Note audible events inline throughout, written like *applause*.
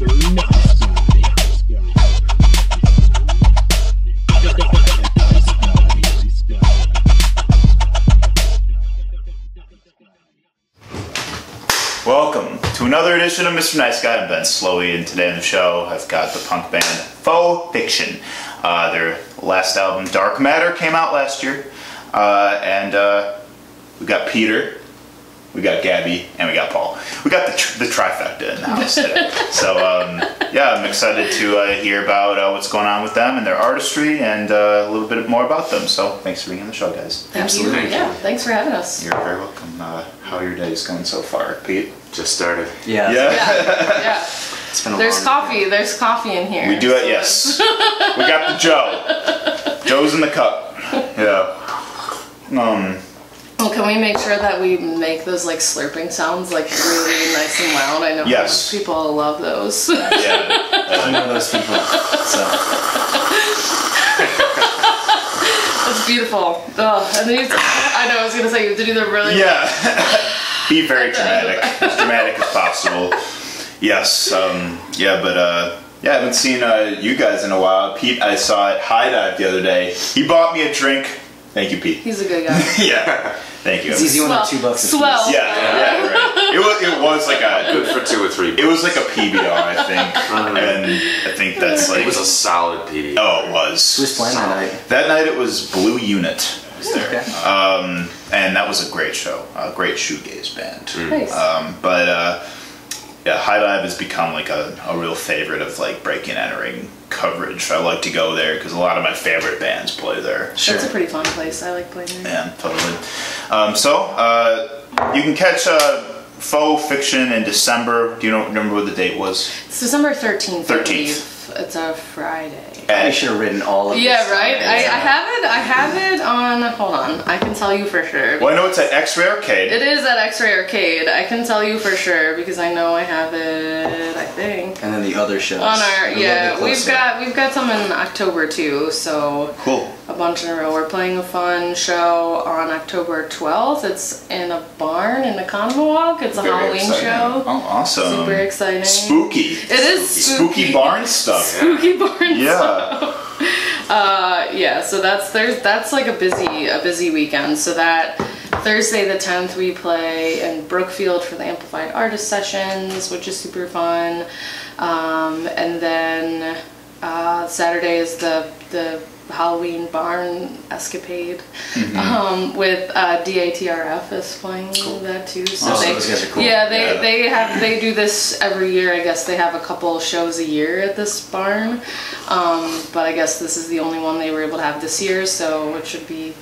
Welcome to another edition of Mr. Nice Guy. I'm Ben Slowey, and today on the show I've got the punk band Faux Fiction. Uh, their last album, Dark Matter, came out last year, uh, and uh, we got Peter, we got Gabby, and we got Paul. We got the, tr- the trifecta in the house today. *laughs* so um, yeah, I'm excited to uh, hear about uh, what's going on with them and their artistry, and uh, a little bit more about them. So thanks for being on the show, guys. Thank Absolutely. you. Yeah, thanks for having us. You're very welcome. Uh, how are your days going so far, Pete? Just started. Yeah, Yeah. yeah. *laughs* It's been a There's long coffee. There's coffee in here. We do it, yes. *laughs* we got the Joe. Joe's in the cup. Yeah. Um. Well, can we make sure that we make those like slurping sounds like really nice and loud? I know Yes. people love those. Yeah. I'm one of those people. So It's beautiful. Ugh. And then you I know I was gonna say you have to do the really Yeah. *laughs* Be very dramatic. As dramatic as possible. Yes. Um. Yeah. But uh. Yeah, I haven't seen uh, you guys in a while. Pete, I saw at High Dive the other day. He bought me a drink. Thank you, Pete. He's a good guy. *laughs* yeah. Thank you. it's easy when Swell. two bucks a Swell. piece. Yeah, yeah, right. *laughs* It was, it was like a Good for two or three. It was like a PBR, I think, *laughs* and I think that's like It was a solid PBR. oh, it was. Who was playing that night? That night it was Blue Unit was there, Okay. um, and that was a great show, a great shoegaze band. Nice. Um, but uh, yeah, High Dive has become like a, a real favorite of like breaking and entering coverage. I like to go there because a lot of my favorite bands play there. Sure. That's a pretty fun place. I like playing there. Yeah, totally. Um, so uh, you can catch uh, Faux Fiction in December. Do you know, remember what the date was? It's December 13th. 13th. It's a Friday. I should have written all of Yeah, this right. I, I have it. I have it on. Hold on. I can tell you for sure. Well, I know it's at X-Ray Arcade. It is at X-Ray Arcade. I can tell you for sure because I know I have it. I think And then the other shows. on our yeah. We've got we've got some in October too. So Cool. A bunch in a row. We're playing a fun show on October 12th. It's in a barn in the Convowalk. It's a Very Halloween exciting. show. Oh, awesome. Super exciting. Spooky. It is Spooky spooky. barn stuff. *laughs* Spooky barn. Yeah. Uh, yeah, so that's there's that's like a busy a busy weekend. So that Thursday the 10th we play in Brookfield for the Amplified Artist Sessions, which is super fun. Um, and then uh, Saturday is the the Halloween barn escapade um, with uh, DATRF is playing that too. So Oh, they, those guys are cool. Yeah, they Yeah. they have they do this every year. I guess they have a couple shows a year at this barn. Um, but I guess this is the only one they were able to have this year, so it should be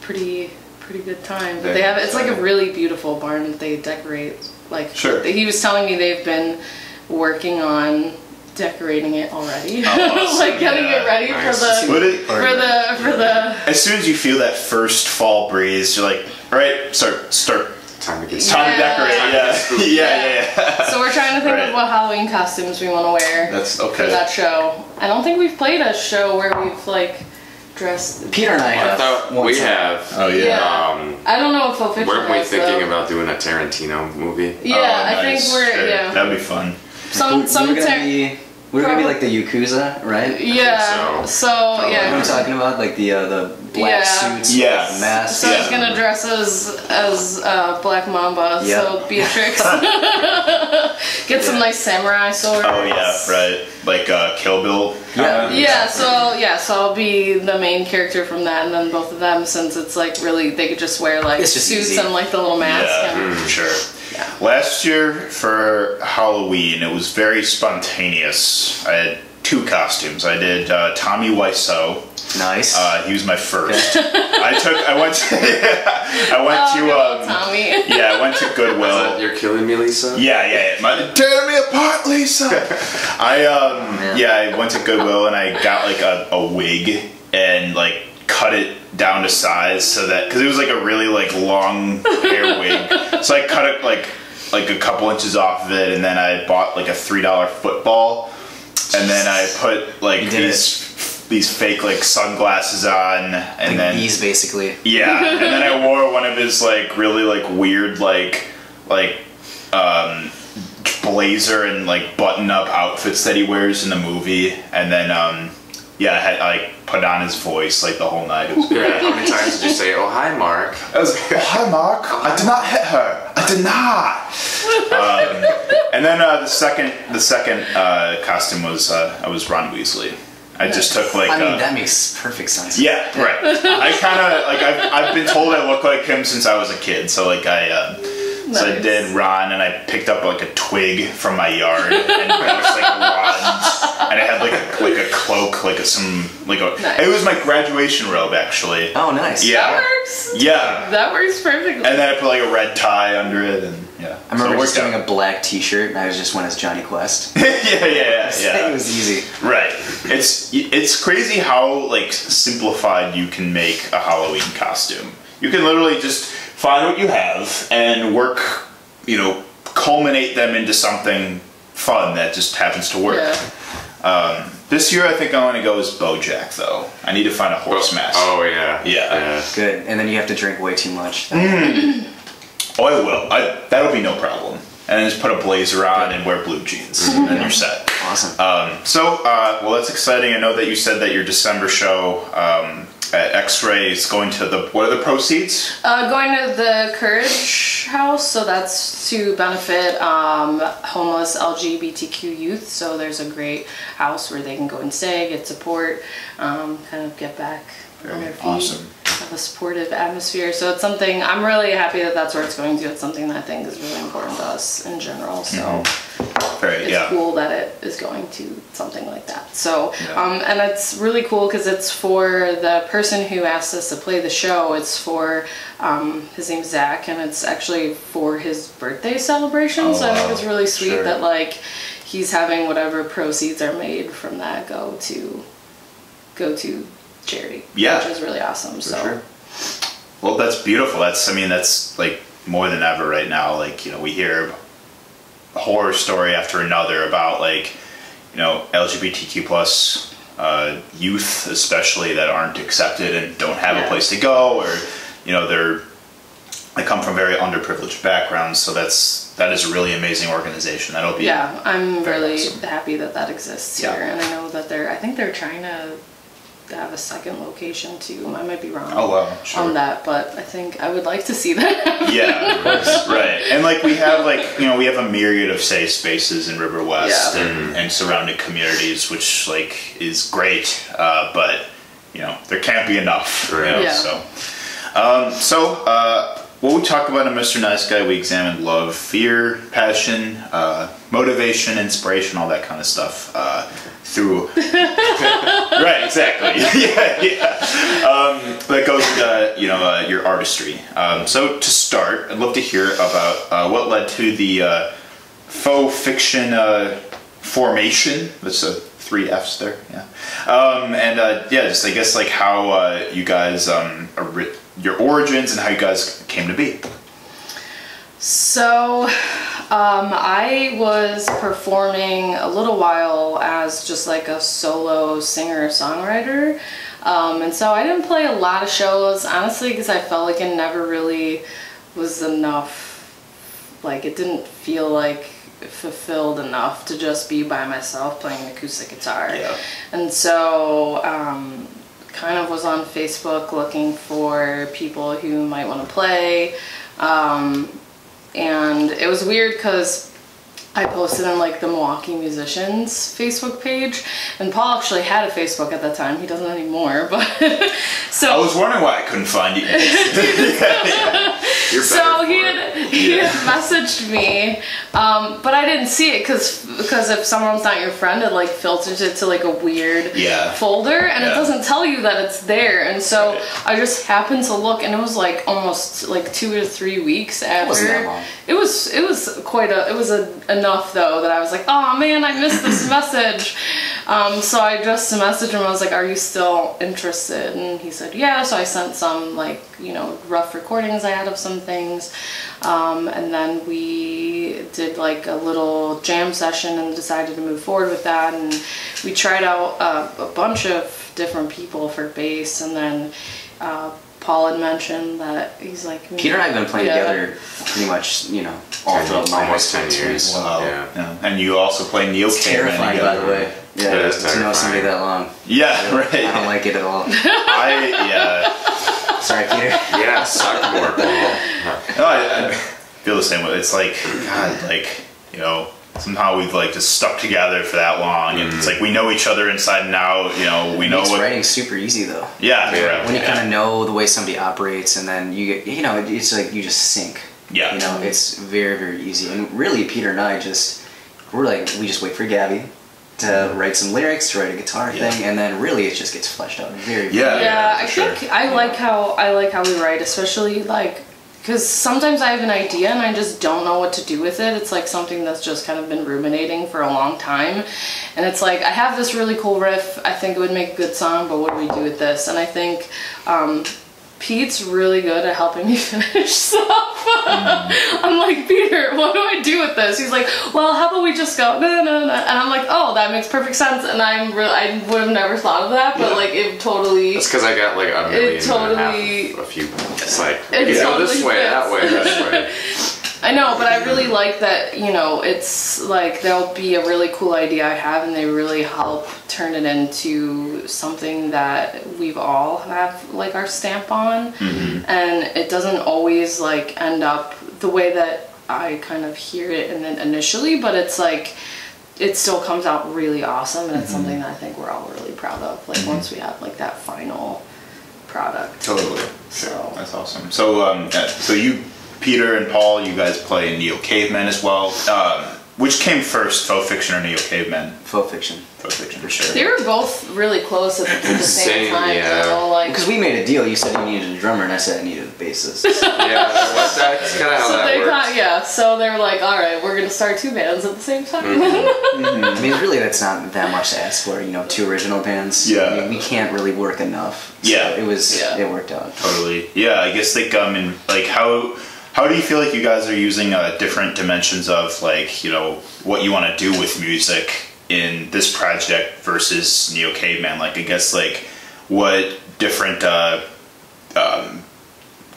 pretty pretty good time. But they have it's like a really beautiful barn that they decorate. Like Sure. he was telling me they've been working on decorating it already, *laughs* awesome. like getting Yeah. it ready Nice. for the it, for the for the as soon as you feel that first fall breeze, you're like, all right, start, start. Time to get It's time to decorate. Time *laughs* Yeah. yeah, yeah, yeah. So we're trying to think Right. of what Halloween costumes we want to wear That's okay. for okay. that show. I don't think we've played a show where we've like dressed. Peter and I I have. thought we time. have. Oh yeah. Yeah. Um, I don't know if Faux Fiction weren't we has, thinking though. about doing a Tarantino movie? Yeah, Oh, I think we're Sure. yeah. That'd be fun. Some We some we're gonna tar- be. We're gonna be like the Yakuza, right? yeah. so. So, You know what I'm talking about? Like the uh, the black Yeah. suits, Yeah. with masks. So he's Yeah. gonna dress as as uh, Black Mamba. Yeah. So Beatrix, *laughs* *laughs* get some Yeah. nice samurai swords. Oh yeah, right. Like uh, Kill Bill. Yeah. Yeah, so yeah, so I'll be the main character from that, and then both of them, since it's like really, they could just wear like It's just suits easy. and like the little mask. Yeah, and- for sure. Yeah. Last year for Halloween, it was very spontaneous. I had two costumes. I did uh, Tommy Wiseau. Nice. Uh, he was my first. *laughs* I took. I went. To, *laughs* I went Oh, to. Um, Tommy. *laughs* yeah, I went to Is that Goodwill. You're killing me, Lisa? Yeah, yeah, yeah. My, tear me apart, Lisa. I um man. yeah, I went to Goodwill and I got like a, a wig and like cut it down to size so that because it was like a really like long hair *laughs* wig. So I cut it like like a couple inches off of it and then I bought like a three dollar football and then I put like You did these these fake like sunglasses on and like then bees, basically. yeah, and then I *laughs* wore one of his like really like weird like like um blazer and like button-up outfits that he wears in the movie, and then um, yeah, I had like put on his voice like the whole night. It was Yeah, how many times did you say, "Oh hi, Mark"? I was like, oh, hi, Mark. I did not hit her. I did not. Um, and then uh, the second, the second uh, costume was uh, I was Ron Weasley. I just took like. I mean, uh, that makes perfect sense. yeah, right. I kind of like I've, I've been told I look like him since I was a kid. So like I. Uh, so I did Ron, and I picked up like a twig from my yard, and I like *laughs* Ron, and I had like a like a cloak, like a, some like a. Nice. It was my graduation robe, actually. Oh, nice. Yeah. That works. Yeah, That works perfectly. and then I put like a red tie under it, and yeah. I remember So it once doing a black T-shirt, and I was just went as Jonny Quest. *laughs* yeah, yeah, yeah, yeah. *laughs* it was easy. Right. It's it's crazy how like simplified you can make a Halloween costume. You can literally just find what you have and work, you know, culminate them into something fun that just happens to work. Yeah. This year, I think I want to go as BoJack though. I need to find a horse mask. Oh yeah. Yeah. Good. And then you have to drink way too much. Oh, I will. I, that'll be no problem. And then just put a blazer on and wear blue jeans, and you're set. Awesome. Um, so, uh, well, that's exciting. I know that you said that your December show um, at X-Ray is going to the. What are the proceeds? Uh, going to the Courage House, so that's to benefit um, homeless LGBTQ youth. So there's a great house where they can go and stay, get support, um, kind of get back on their feet, awesome. Have a supportive atmosphere. So it's something I'm really happy that that's where it's going to. It's something that I think is really important to us in general. So Very, it's yeah. cool that it is going to something like that. So, Yeah. um, and it's really cool because it's for the person who asked us to play the show. It's for um, his name's Zach, and it's actually for his birthday celebration. so I think it's really sweet Sure. that like he's having whatever proceeds are made from that go to go to charity. Yeah. which is really awesome. so. sure. Well, that's beautiful. That's. I mean, that's like more than ever right now. Like you know, we hear horror story after another about like you know LGBTQ plus uh, youth, especially that aren't accepted and don't have a place to go, or you know they're they come from very underprivileged backgrounds. So that's that is a really amazing organization. That'll be Yeah, I'm really awesome. happy that that exists Yeah. here, and I know that they're. I think they're trying to have a second location too. I might be wrong. Oh wow, sure. On that, but I think I would like to see that. *laughs* Yeah, of course, *laughs* right. And like we have like you know we have a myriad of safe spaces in River West Yeah. and, and surrounding communities, which like is great. Uh, but you know there can't be enough. you know, Yeah. So, um, so uh, what we talked about in Mr. Nice Guy, we examined love, fear, passion, uh, motivation, inspiration, all that kind of stuff uh, through. *laughs* right, exactly. *laughs* yeah, yeah. Um, that goes to you know uh, your artistry. Um, so to start, I'd love to hear about uh, what led to the uh, faux fiction uh, formation. That's a three F's there. Yeah. Um, and uh, yeah, just I guess like how uh, you guys um, ori- your origins and how you guys came to be. So, um, I was performing a little while as just like a solo singer songwriter. Um, and so I didn't play a lot of shows, honestly, because I felt like it never really was enough. Like, it didn't feel like fulfilled enough to just be by myself playing acoustic guitar. Yeah. And so, um, kind of was on Facebook looking for people who might want to play. Um, and it was weird because I posted on like the Milwaukee Musicians Facebook page, and Paul actually had a Facebook at that time. He doesn't anymore, *laughs* but *laughs* so I was wondering why I couldn't find you. *laughs* You're so he it. had he had messaged me, um, but I didn't see it because because if someone's not your friend, it like filters it to like a weird Yeah. folder, and Yeah. it doesn't tell you that it's there. And so Right. I just happened to look, and it was like almost like two or three weeks after. wasn't that long. It was it was quite a it was a, enough though that I was like, oh man, I missed this *laughs* message. Um, so I just messaged him. I was like, "Are you still interested?" And he said, "Yeah." So I sent some like you know rough recordings I had of some things, um, and then we did like a little jam session and decided to move forward with that. And we tried out uh, a bunch of different people for bass, and then uh, Paul had mentioned that he's like Peter and I have been playing Yeah. together pretty much, you know, all Ten- throughout my high almost 10 years. Wow. Yeah. Yeah. And you also play Neo It's Caveman terrifying, by together. the way. Yeah, It is to know terrifying. somebody that long. Yeah, *laughs* right. I don't like it at all. I yeah. Sorry, Peter. Yeah, suck more, *laughs* Paul. No, I, I feel the same way. It's like God, like you know, somehow we've like just stuck together for that long, and it's mm. like we know each other inside and out. You know, we know Makes what. writing super easy though. Yeah, Yeah. correct, When you yeah. kind of know the way somebody operates, and then you get, you know, it's like you just sink. Yeah. You know, it's very, very easy. And really, Peter and I just, we're like, we just wait for Gabby to write some lyrics, to write a guitar Yeah. thing, and then really it just gets fleshed out very, very Yeah. yeah, I sure. think I like how I like how we write, especially like because sometimes I have an idea and I just don't know what to do with it. It's like something that's just kind of been ruminating for a long time, and it's like I have this really cool riff. I think it would make a good song, but what do we do with this? And I think. Um, Pete's really good at helping me *laughs* finish stuff. *laughs* I'm like, Peter, what do I do with this? He's like, well, how about we just go, no, no, no. And I'm like, oh, that makes perfect sense. And I'm re- I would have never thought of that, but Yeah. like, it totally. That's because I got like a million and a totally- half, a few. It's like It you go this totally way, that way, this way. *laughs* I know, but I really like that, you know, it's like there'll be a really cool idea I have and they really help turn it into something that we've all have like our stamp on. And it doesn't always like end up the way that I kind of hear it and then initially, but it's like it still comes out really awesome and it's something that I think we're all really proud of. Like once we have like that final product. Totally. So- that's awesome. So, um, uh, so you, Peter and Paul, you guys play Neo Caveman as well. Um, which came first, Faux Fiction or Neo Caveman? faux fiction. Faux Fiction, for sure. They were both really close at the, at *laughs* the same, Same, time, yeah. though. Like, Because we made a deal. You said you needed a drummer, and I said I needed a bassist. *laughs* Yeah, that's, that's kind of how so that they works. got yeah. So they were like, all right, we're gonna start two bands at the same time. *laughs* I mean, really, that's not that much to ask for. You know, two original bands. Yeah. I mean, we can't really work enough. So Yeah. It was. Yeah. It worked out. Totally. Yeah, I guess like um and like how how do you feel like you guys are using uh, different dimensions of like you know what you want to do with music in this project versus Neo Caveman? Like I guess like what different uh, um,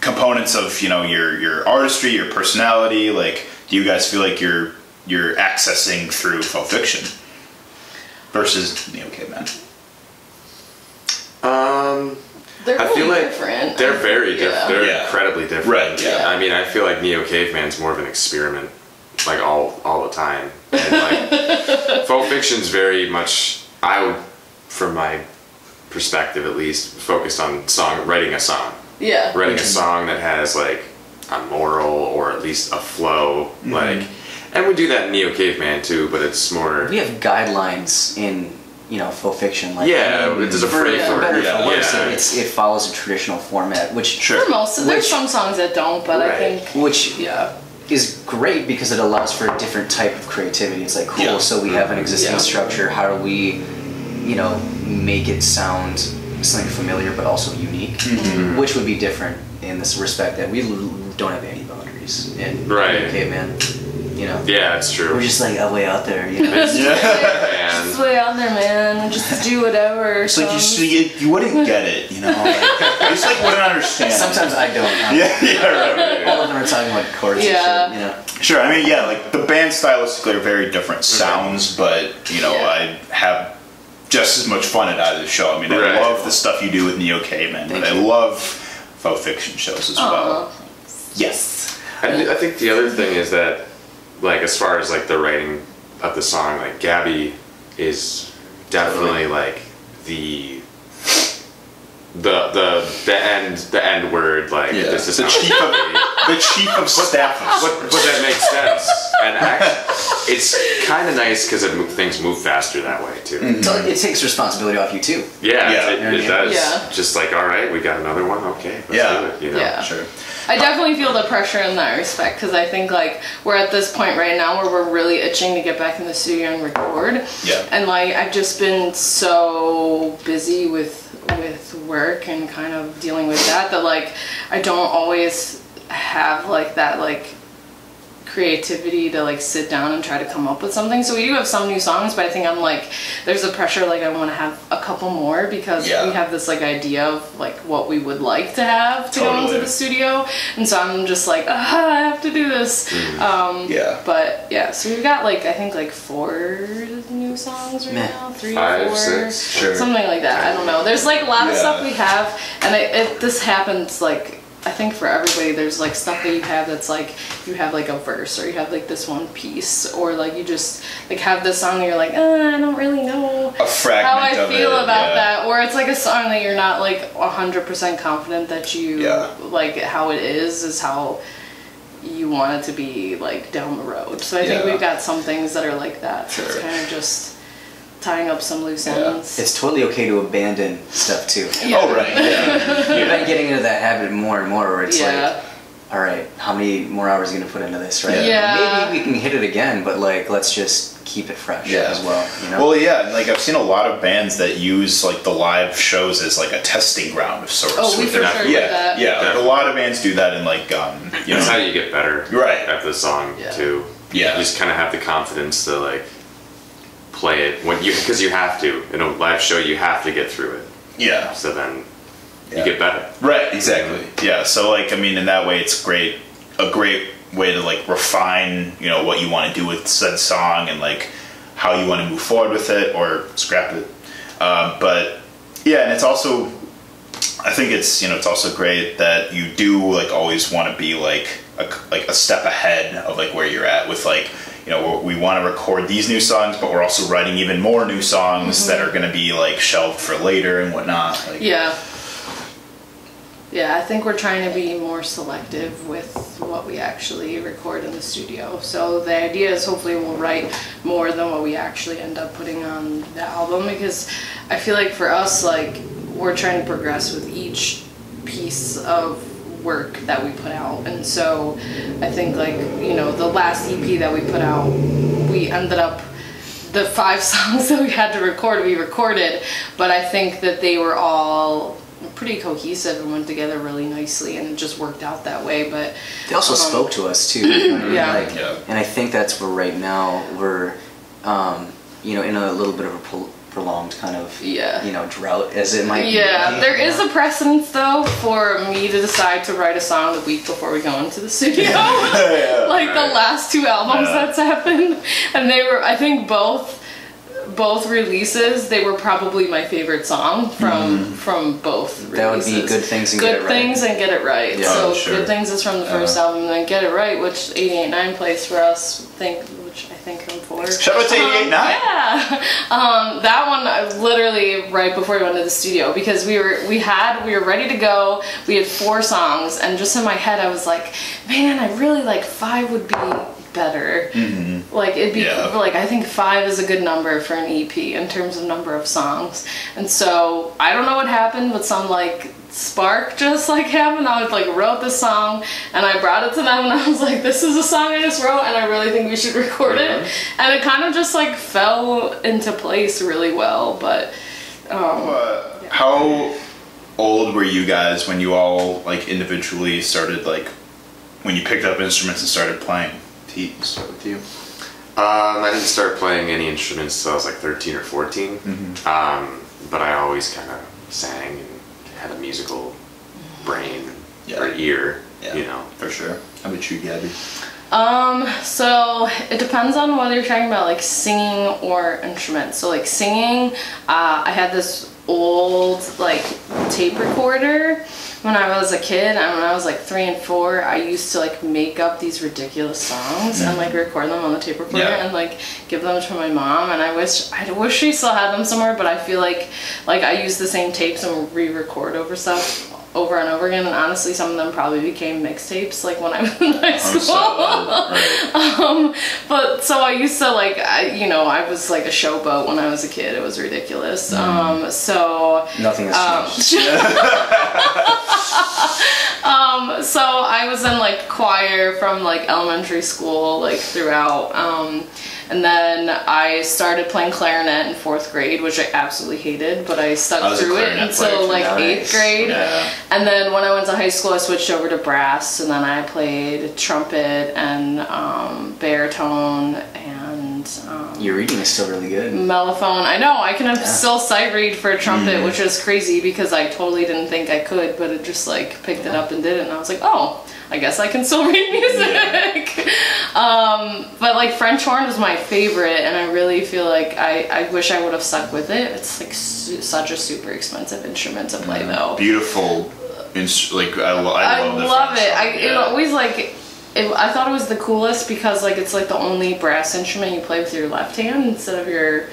components of you know your your artistry, your personality, like do you guys feel like you're you're accessing through Faux Fiction versus Neo Caveman? Um, They're I really feel like different. they're very different. Yeah. They're Yeah. incredibly different. Right, yeah. I mean, I feel like Neo Caveman's more of an experiment, like all all the time. And like, *laughs* faux fiction's very much I would, from my perspective at least, focused on song writing a song, yeah. writing a mm-hmm. song that has like a moral or at least a flow, mm-hmm. like. And we do that in Neo Caveman too, but it's more. We have guidelines in you know faux fiction. Like Yeah, I mean, there's a for, framework, for better or yeah, for worse, yeah. it's, it follows a traditional format, which Sure. For most, there's Which- some songs that don't, but I think which yeah. is great because it allows for a different type of creativity. It's like cool. Yeah. So we have an existing Yeah. structure. How do we, you know, make it sound something familiar but also unique? Mm-hmm. Which would be different in this respect that we don't have any boundaries in Right. caveman. You know, Yeah, it's true. we're just like oh, way out there. You *laughs* know. and Just way out there, man. Just do whatever. *laughs* It's like you, songs. so you, you wouldn't get it, you know. *laughs* Like, I just like wouldn't understand. Sometimes I don't. huh? Yeah, yeah, right, right, All right. of them are talking about chords Yeah. and shit. You know. Sure. I mean, yeah, like the band stylistically are very different mm-hmm. sounds, but you know, Yeah. I have just as much fun at either show. I mean, I love the stuff you do with Neo Caveman, but Thank I love faux fiction shows as Aw. well. Yes. I, I think the other thing is that, like, as far as like the writing of the song, like Gabby is definitely like the the the the end the end word. Like Yeah. this is The chief of- *laughs* The chief of staff. But, but that makes sense, and actually, it's kind of nice because mo- things move faster that way too. Mm-hmm. So it takes responsibility off you too. Yeah, Yeah. it, it does. Yeah. Just like, all right, we got another one. Okay, let's Yeah. do it. You know? Yeah. Sure. I definitely feel the pressure in that respect because I think like we're at this point right now where we're really itching to get back in the studio and record. Yeah. And like I've just been so busy with with work and kind of dealing with that that like I don't always have like that like creativity to like sit down and try to come up with something. So we do have some new songs, but I think I'm like there's a pressure like I want to have a couple more because Yeah. we have this like idea of like what we would like to have to go into the studio, and so I'm just like ah, I have to do this. Um, Yeah. but yeah, so we've got like I think like four new songs right Meh. now, three, Five, four, six, Sure. something like that. I don't know. There's like a lot of stuff we have, and it, it this happens like I think for everybody. There's like stuff that you have that's like you have like a verse or you have like this one piece or like you just like have this song and you're like uh, I don't really know A fragment how I feel it, about yeah. that, or it's like a song that you're not like 100% confident that you Yeah. like how it is is how you want it to be like down the road. So I think we've got some things that are like that. So it's kind of just tying up some loose Yeah. ends. It's totally okay to abandon stuff too. *laughs* Yeah. Oh right. Yeah. *laughs* You've been getting into that habit more and more where it's yeah. like, all right, how many more hours are you gonna put into this, right? Yeah. Maybe we can hit it again, but like, let's just keep it fresh Yeah. as well. You know. Well, yeah, like I've seen a lot of bands that use like the live shows as like a testing ground of sorts. Oh, we with for their- sure did yeah, that. Yeah, like, a lot of bands do that in like um, you That's how you get better Right. at the song Yeah. too. Yeah. You just kind of have the confidence to like play it when you because you have to in a live show you have to get through it. yeah, So then Yeah. you get better. right, exactly. Yeah, so like I mean, in that way, it's great, a great way to like refine, you know, what you want to do with said song and like how you want to move forward with it or scrap it. Um, but yeah, and it's also I think it's you know it's also great that you do like always want to be like a, like a step ahead of like where you're at with like you know we want to record these new songs but we're also writing even more new songs that mm-hmm. are going to be like shelved for later and whatnot like Yeah. Yeah, I think we're trying to be more selective with what we actually record in the studio. So the idea is hopefully we'll write more than what we actually end up putting on the album because I feel like for us, like, we're trying to progress with each piece of work that we put out. And so I think, like, you know, the last EP that we put out, we ended up the five *laughs* songs that we had to record, we recorded, but I think that they were all pretty cohesive and went together really nicely, and it just worked out that way. But They also Um, spoke to us too. You know what I mean? Yeah. Like, Yeah. And I think that's where right now we're, um, you know, in a little bit of a pro- prolonged kind of, Yeah. you know, drought as it might. yeah, be, there is know? a precedence though for me to decide to write a song the week before we go into the studio. *laughs* *laughs* like the last two albums Yeah. that's happened, and they were I think both both releases they were probably my favorite song from from both releases. That would be Good Things and good Get It Right. Good Things and get it right. Yeah. so sure. good things is from the 1st Uh-huh. album, and then get it right, which 889 plays for us. Think which I think I'm shout out to um, 889 Yeah, *laughs* um, that one I literally right before we went to the studio because we were we had we were ready to go. We had four songs, and just in my head I was like, man, I really like five would be better. Mm-hmm. Like it'd be Yeah. like I think five is a good number for an EP in terms of number of songs. And so I don't know what happened, but some like spark just like him and I was like wrote this song and I brought it to them and I was like, this is a song I just wrote and I really think we should record it. And it kind of just like fell into place really well. But um, Uh, how old were you guys when you all like individually started like when you picked up instruments and started playing Pete, start with you. Um, I didn't start playing any instruments until I was like 13 or 14. Mm-hmm. Um, but I always kind of sang and had a musical brain Yeah. or ear, Yeah. you know. For sure. How about you, Gabby? Um, so it depends on whether you're talking about like singing or instruments. So like singing, uh, I had this old like tape recorder when I was a kid and when I was like three and four, I used to like make up these ridiculous songs and like record them on the tape recorder Yeah. and like give them to my mom and I wish I wish she still had them somewhere but I feel like like I use the same tapes and re-record over stuff over and over again and honestly some of them probably became mixtapes like when I was in high school so- right. um, but so I used to like, I, you know, I was like a showboat when I was a kid. It was ridiculous. Um, so, Nothing has um, changed. *laughs* um, so I was in like choir from like elementary school, like throughout. And then I started playing clarinet in fourth grade, which I absolutely hated, but I stuck I through it until like Nice. eighth grade. Yeah. And then when I went to high school, I switched over to brass, and then I played trumpet and um, baritone and um, Your reading is still really good. mellophone. I know I can Yeah. still sight read for a trumpet, Mm-hmm. which is crazy because I totally didn't think I could, but it just like picked it up and did it, and I was like, oh, I guess I can still read music. *laughs* um, but like French horn was my favorite, and I really feel like I, I wish I would have stuck with it. It's like su- such a super expensive instrument to play though. Beautiful. Ins- like I, lo- I I love love it. I horn, it yeah. always like. It, I thought it was the coolest because like it's like the only brass instrument you play with your left hand instead of your.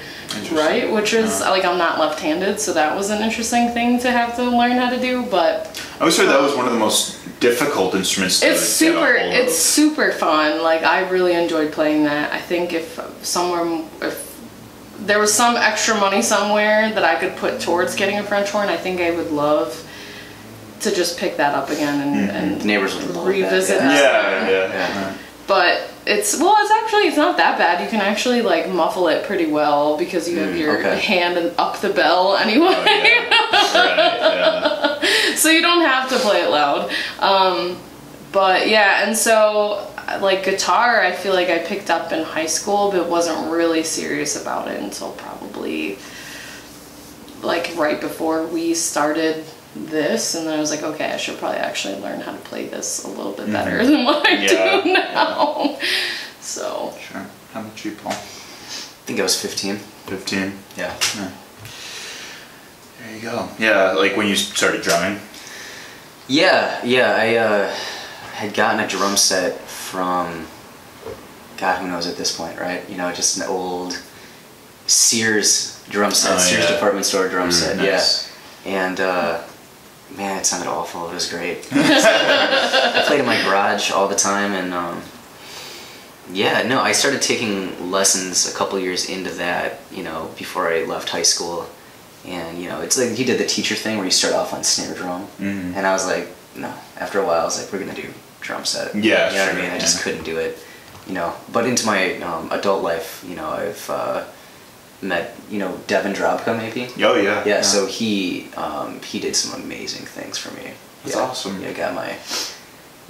Right, which is uh-huh. like I'm not left-handed, so that was an interesting thing to have to learn how to do. But I always heard that was one of the um, most difficult instruments. To it's get a super, hold it's super fun. Like I really enjoyed playing that. I think if somewhere if there was some extra money somewhere that I could put towards getting a French horn, I think I would love to just pick that up again and, mm-hmm. and The neighbors would love revisit that. Yeah, yeah. Yeah. But it's well it's actually it's not that bad you can actually like muffle it pretty well because you have your okay. hand and up the bell anyway Oh, yeah. right, yeah. *laughs* so you don't have to play it loud um, but yeah and so like guitar i feel like i picked up in high school but wasn't really serious about it until probably like right before we started this and then i was like okay i should probably actually learn how to play this a little bit better than what i Yeah. do *laughs* now so Sure. How much you, Paul? I think I was 15. Fifteen. Yeah. There you go. Yeah, like when you started drumming. Yeah, yeah. I uh, had gotten a drum set from, God, who knows at this point, right? You know, just an old Sears drum set, Oh, Sears yeah. department store drum set. nice. Yeah. And uh, man, it sounded awful. It was great. *laughs* I played in my garage all the time, and um, yeah, no, I started taking lessons a couple years into that. You know, before I left high school, and you know, it's like he did the teacher thing where you start off on snare drum, Mhm. and I was like, no. After a while, I was like, we're gonna do drum set. Yeah, you know what I mean. I just couldn't do it. You know, but into my um, adult life, you know, I've uh, met you know Devin Drobka maybe. Oh yeah. Yeah, so he um, he did some amazing things for me. That's yeah. awesome. Yeah, got my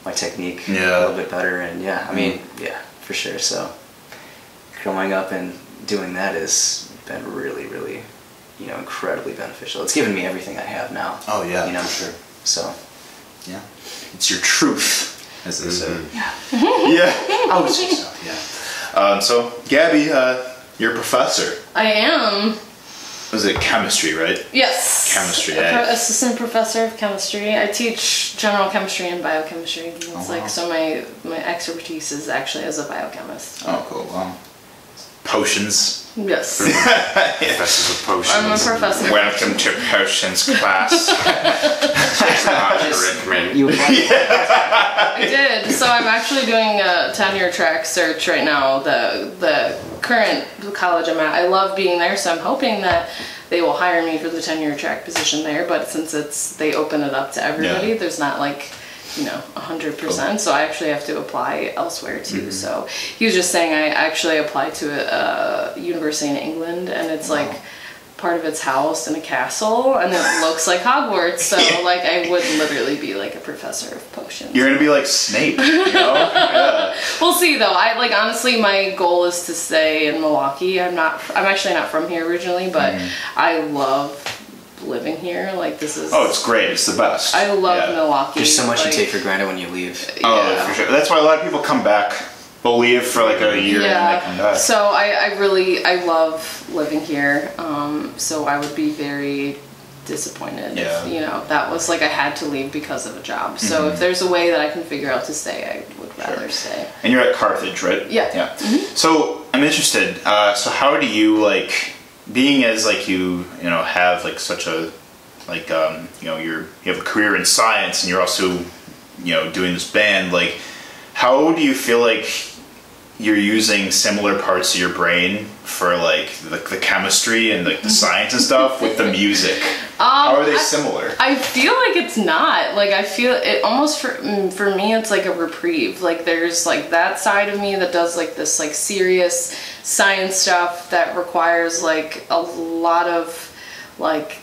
my technique Yeah. a little bit better, and yeah, I mean, yeah, for sure. So growing up and doing that has been really, really, you know, incredibly beneficial. It's given me everything I have now. Oh yeah. you know, for sure. so Yeah. It's your truth, as they say. Mhm. *laughs* Yeah. I would say so. Yeah. Um, so Gabby, uh, you're a professor. i am Was it chemistry, right? Yes. Chemistry, A pro- assistant professor of chemistry. I teach general chemistry and biochemistry. It's Oh, like so my my expertise is actually as a biochemist. Oh, cool. Wow. Potions. Yes. *laughs* Professors of potions. I'm a professor. Welcome to potions class. *laughs* Dr. Rickman. you I did. So I'm actually doing a tenure track search right now. The the current college I'm at. I love being there, so I'm hoping that they will hire me for the tenure track position there. But since it's they open it up to everybody, Yeah. there's not like you know hundred percent. So I actually have to apply elsewhere too. Mm-hmm. So he was just saying I actually applied to a, a university in England, and it's like. Part of its house in a castle, and it *laughs* looks like Hogwarts. So, like, I would literally be like a professor of potions. You're gonna be like Snape, you know? *laughs* Yeah. We'll see though. I like honestly, my goal is to stay in Milwaukee. I'm not. I'm actually not from here originally, but I love living here. Like this is. Oh, it's great. It's the best. I love Yeah. Milwaukee. there's so much like, you take for granted when you leave. Oh, yeah. for sure. That's why a lot of people come back. They'll leave for like a year and then they come Yeah. back. So I, I really I love living here. Um, so I would be very disappointed Yeah. if you know that was like I had to leave because of a job. So Mm-hmm. if there's a way that I can figure out to stay, I would rather stay. And you're at Carthage, right? Yeah. Mm-hmm. Yeah. So I'm interested. Uh, so how do you like being as like you you know have like such a like um, you know you're you have a career in science and you're also you know doing this band like how do you feel like you're using similar parts of your brain for like the, the chemistry and like the science and stuff with the music. How are they Um, I- similar? I feel like it's not. Like I feel it almost for mm, for me it's like a reprieve. Like there's like that side of me that does like this like serious science stuff that requires like a lot of like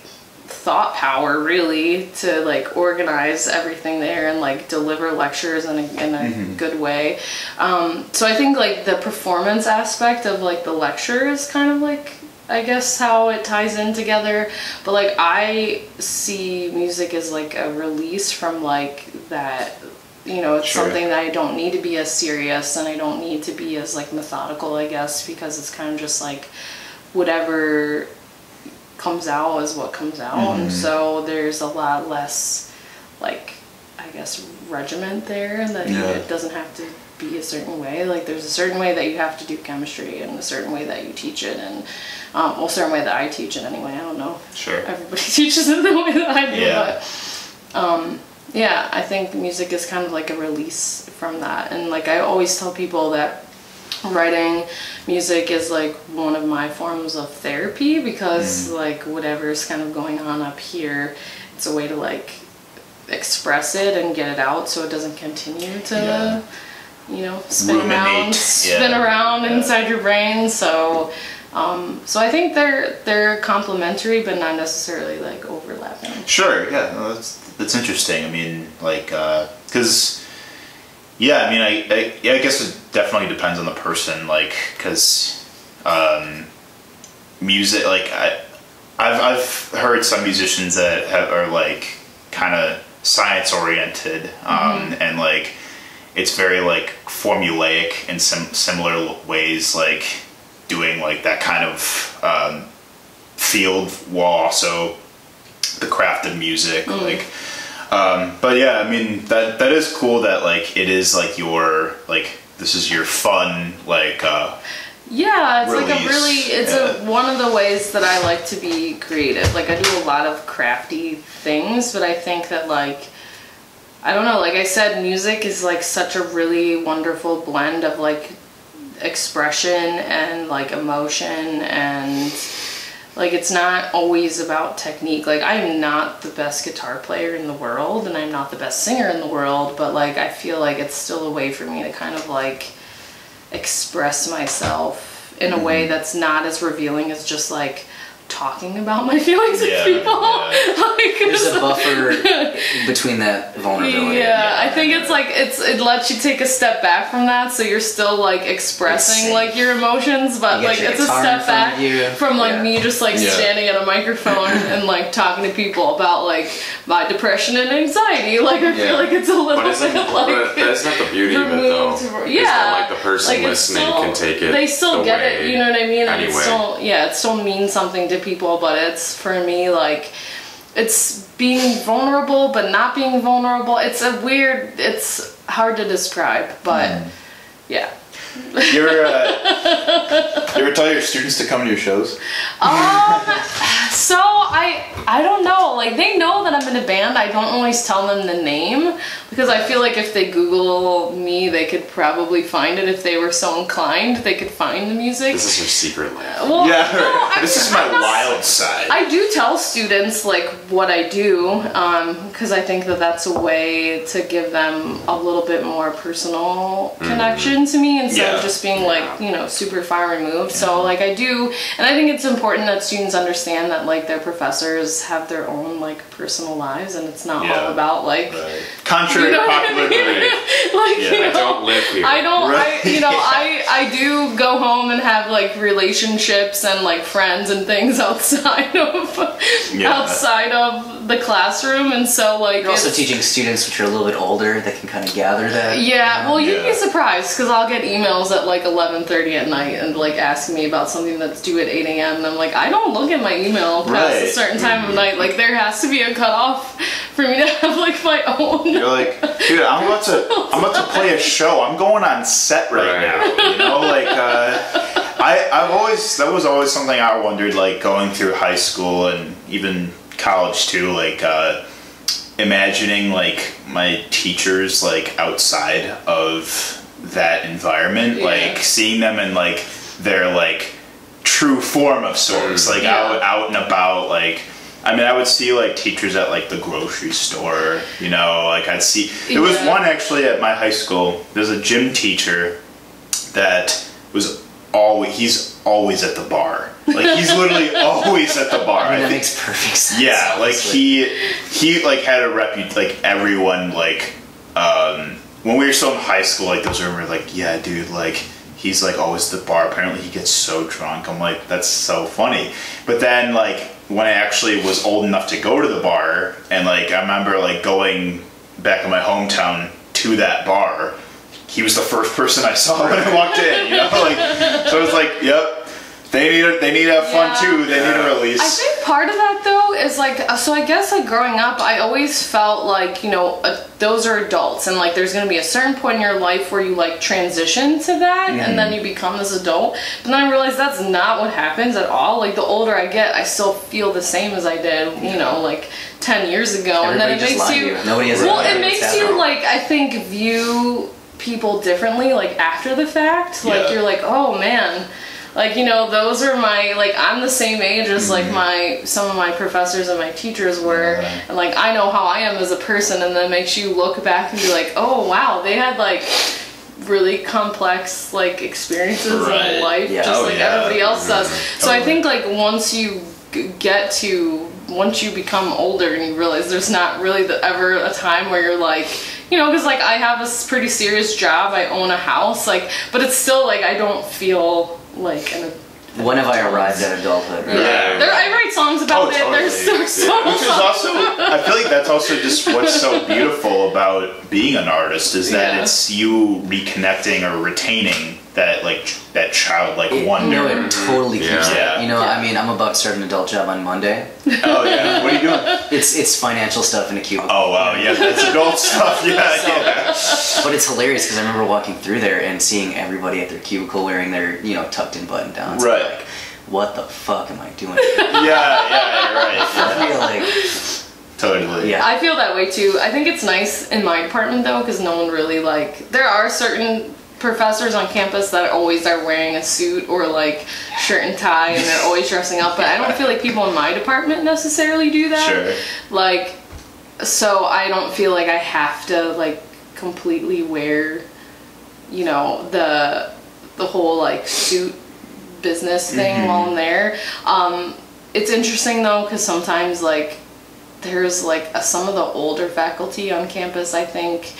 thought power really to like organize everything there and like deliver lectures in a, in a good way. Um, so i think like the performance aspect of like the lecture is kind of like i guess how it ties in together. But like i see music as like a release from like that you know it's Sure. something that i don't need to be as serious and i don't need to be as like methodical i guess because it's kind of just like whatever comes out is what comes out Mm-hmm. and so there's a lot less like i guess regiment there and that Yeah. it doesn't have to be a certain way like there's a certain way that you have to do chemistry and a certain way that you teach it and um, well a certain way that i teach it anyway i don't know Sure. everybody *laughs* teaches it the way that i do Yeah. but um, yeah i think music is kind of like a release from that and like i always tell people that writing music is like one of my forms of therapy because like whatever's kind of going on up here it's a way to like express it and get it out so it doesn't continue to Yeah. you know spin Ruminate, around spin yeah, around yeah. inside your brain so um, so I think they're they're complementary but not necessarily like overlapping. Sure. Yeah. No, that's that's interesting. I mean, like, because yeah, I mean, I, I yeah, I guess it definitely depends on the person. Like, because um, music, like, I I've I've heard some musicians that have, are like kind of science oriented, um, and like it's very like formulaic in some similar ways, like doing like that kind of um, field while also the craft of music Mm. like um but yeah i mean that that is cool that like it is like your like this is your fun like uh Yeah, it's like a really it's yeah. a one of the ways that I like to be creative. Like I do a lot of crafty things, but I think that like I don't know, like I said music is like such a really wonderful blend of like expression and like emotion and like it's not always about technique. Like I'm not the best guitar player in the world and I'm not the best singer in the world, but like I feel like it's still a way for me to kind of like express myself in a mm-hmm. way that's not as revealing as just like talking about my *laughs* feelings Yeah, with people. yeah. *laughs* like, There's it's a *laughs* buffer between that vulnerability. yeah, I think it's like it's it lets you take a step back from that, so you're still like expressing like your emotions, but You like it's a step back you. from like Yeah. me just like Yeah. standing at a microphone and like talking to people about like my depression and anxiety. Like I Yeah. feel like it's a little But isn't, bit like that's not the beauty of it though. removed. Yeah, that, like the person like, listening still- can take it. They still the get it, you know what I mean? And it Anyway. still, yeah, it still means something to people, but it's for me like it's being vulnerable, but not being vulnerable. It's a weird. It's hard to describe, but Hmm. yeah. You ever uh, you ever tell your students to come to your shows Um, so I I don't know. Like they know that I'm in a band. I don't always tell them the name because I feel like if they Google me, they could probably find it. If they were so inclined, they could find the music. This is her secret lab. well, yeah no, I- this is my I'm not- wild side I do tell students like what I do because I think that that's a way to give them a little bit more personal connection to me instead Yeah. of just being like you know super far removed. So like I do, and I think it's important that students understand that like their professors have their own like personal lives and it's not Yeah. all about like. right. *laughs* contrary You know to what I popular mean? belief *laughs* like Yeah, you I know, don't live here. I don't. Right. I you know *laughs* I I do go home and have like relationships and like friends and things outside of Yeah. outside of the classroom, and so like You're also teaching students which are a little bit older that can kind of gather that. Yeah, well, you'd Yeah. be surprised because I'll get emails at like 11:30 at night and like asking me about something that's due at 8 a.m. and I'm like, I don't look at my email past a Right. Mm-hmm. certain time of night. Like there has to be a cutoff for me to *laughs* have like my own. You're like, dude, I'm about to, I'm about to play a show. I'm going on set right, Right. now. You know, like, uh, I, I've always, that was always something I wondered, like, going through high school and even college too, like, uh, imagining like my teachers like outside of that environment, Yeah. like seeing them in like their like true form of sorts, like Yeah. out out and about, like. I mean, I would see like teachers at like the grocery store, you know, like I'd see. There was one actually at my high school. There's a gym teacher that was always he's always at the bar. Like he's literally *laughs* always at the bar. I mean, I that think makes perfect sense. yeah, like he he like had a repute like everyone like um when we were still in high school like those rumors like yeah dude like he's like always at the bar. Apparently he gets so drunk. I'm like that's so funny. But then like when I actually was old enough to go to the bar and like I remember like going back in my hometown to that bar he was the first person I saw *laughs* when I walked in you know? Like so I was like yep they need they need to have fun too. They need a release. I think part of that though is like uh, so I guess like growing up I always felt like you know uh, those are adults and like there's gonna be a certain point in your life where you like transition to that and then you become this adult. But then I realized that's not what happens at all. Like the older I get I still feel the same as I did you know like 10 years ago and then it makes you you. Nobody has well it makes you happening. like I think view people differently like after the fact. Like Yeah. you're like oh man like you know those are my like i'm the same age as Mm-hmm. like my some of my professors and my teachers were and like i know how i am as a person and then makes you look back and be like oh wow they had like really complex like experiences Right. in life Yeah. just Oh, like yeah. everybody else does so i think like once you g- get to once you become older and you realize there's not really the, ever a time where you're like you know because like i have a s- pretty serious job i own a house like but it's still like i don't feel like an when have I arrived at adulthood? right? Yeah. there, I write songs about Oh, it. There's, totally. there's so Which is also, I feel like that's also just what's so *laughs* beautiful about being an artist is that Yeah. it's you reconnecting or retaining that like ch- that childlike It, wonder. no, it totally keeps Yeah. that. Yeah. You know, Yeah. I mean, I'm about to start an adult job on Monday. oh yeah, what are you doing? *laughs* It's it's financial stuff in a cubicle. Oh wow, yeah, that's adult *laughs* stuff. Yeah, yeah. But it's hilarious because I remember walking through there and seeing everybody at their cubicle wearing their, you know, tucked in button downs. Right. Like, what the fuck am I doing? *laughs* yeah, yeah, right. I feel like, Totally. Yeah. I feel that way too. I think it's nice in my apartment though, because no one really like. There are certain professors on campus that always are wearing a suit or like shirt and tie, and they're always dressing up. But I don't feel like people in my department necessarily do that. Sure. Like, so I don't feel like I have to like completely wear, you know, the the whole like suit business thing while I'm there. Um, it's interesting though because sometimes like there's like a, some of the older faculty on campus I think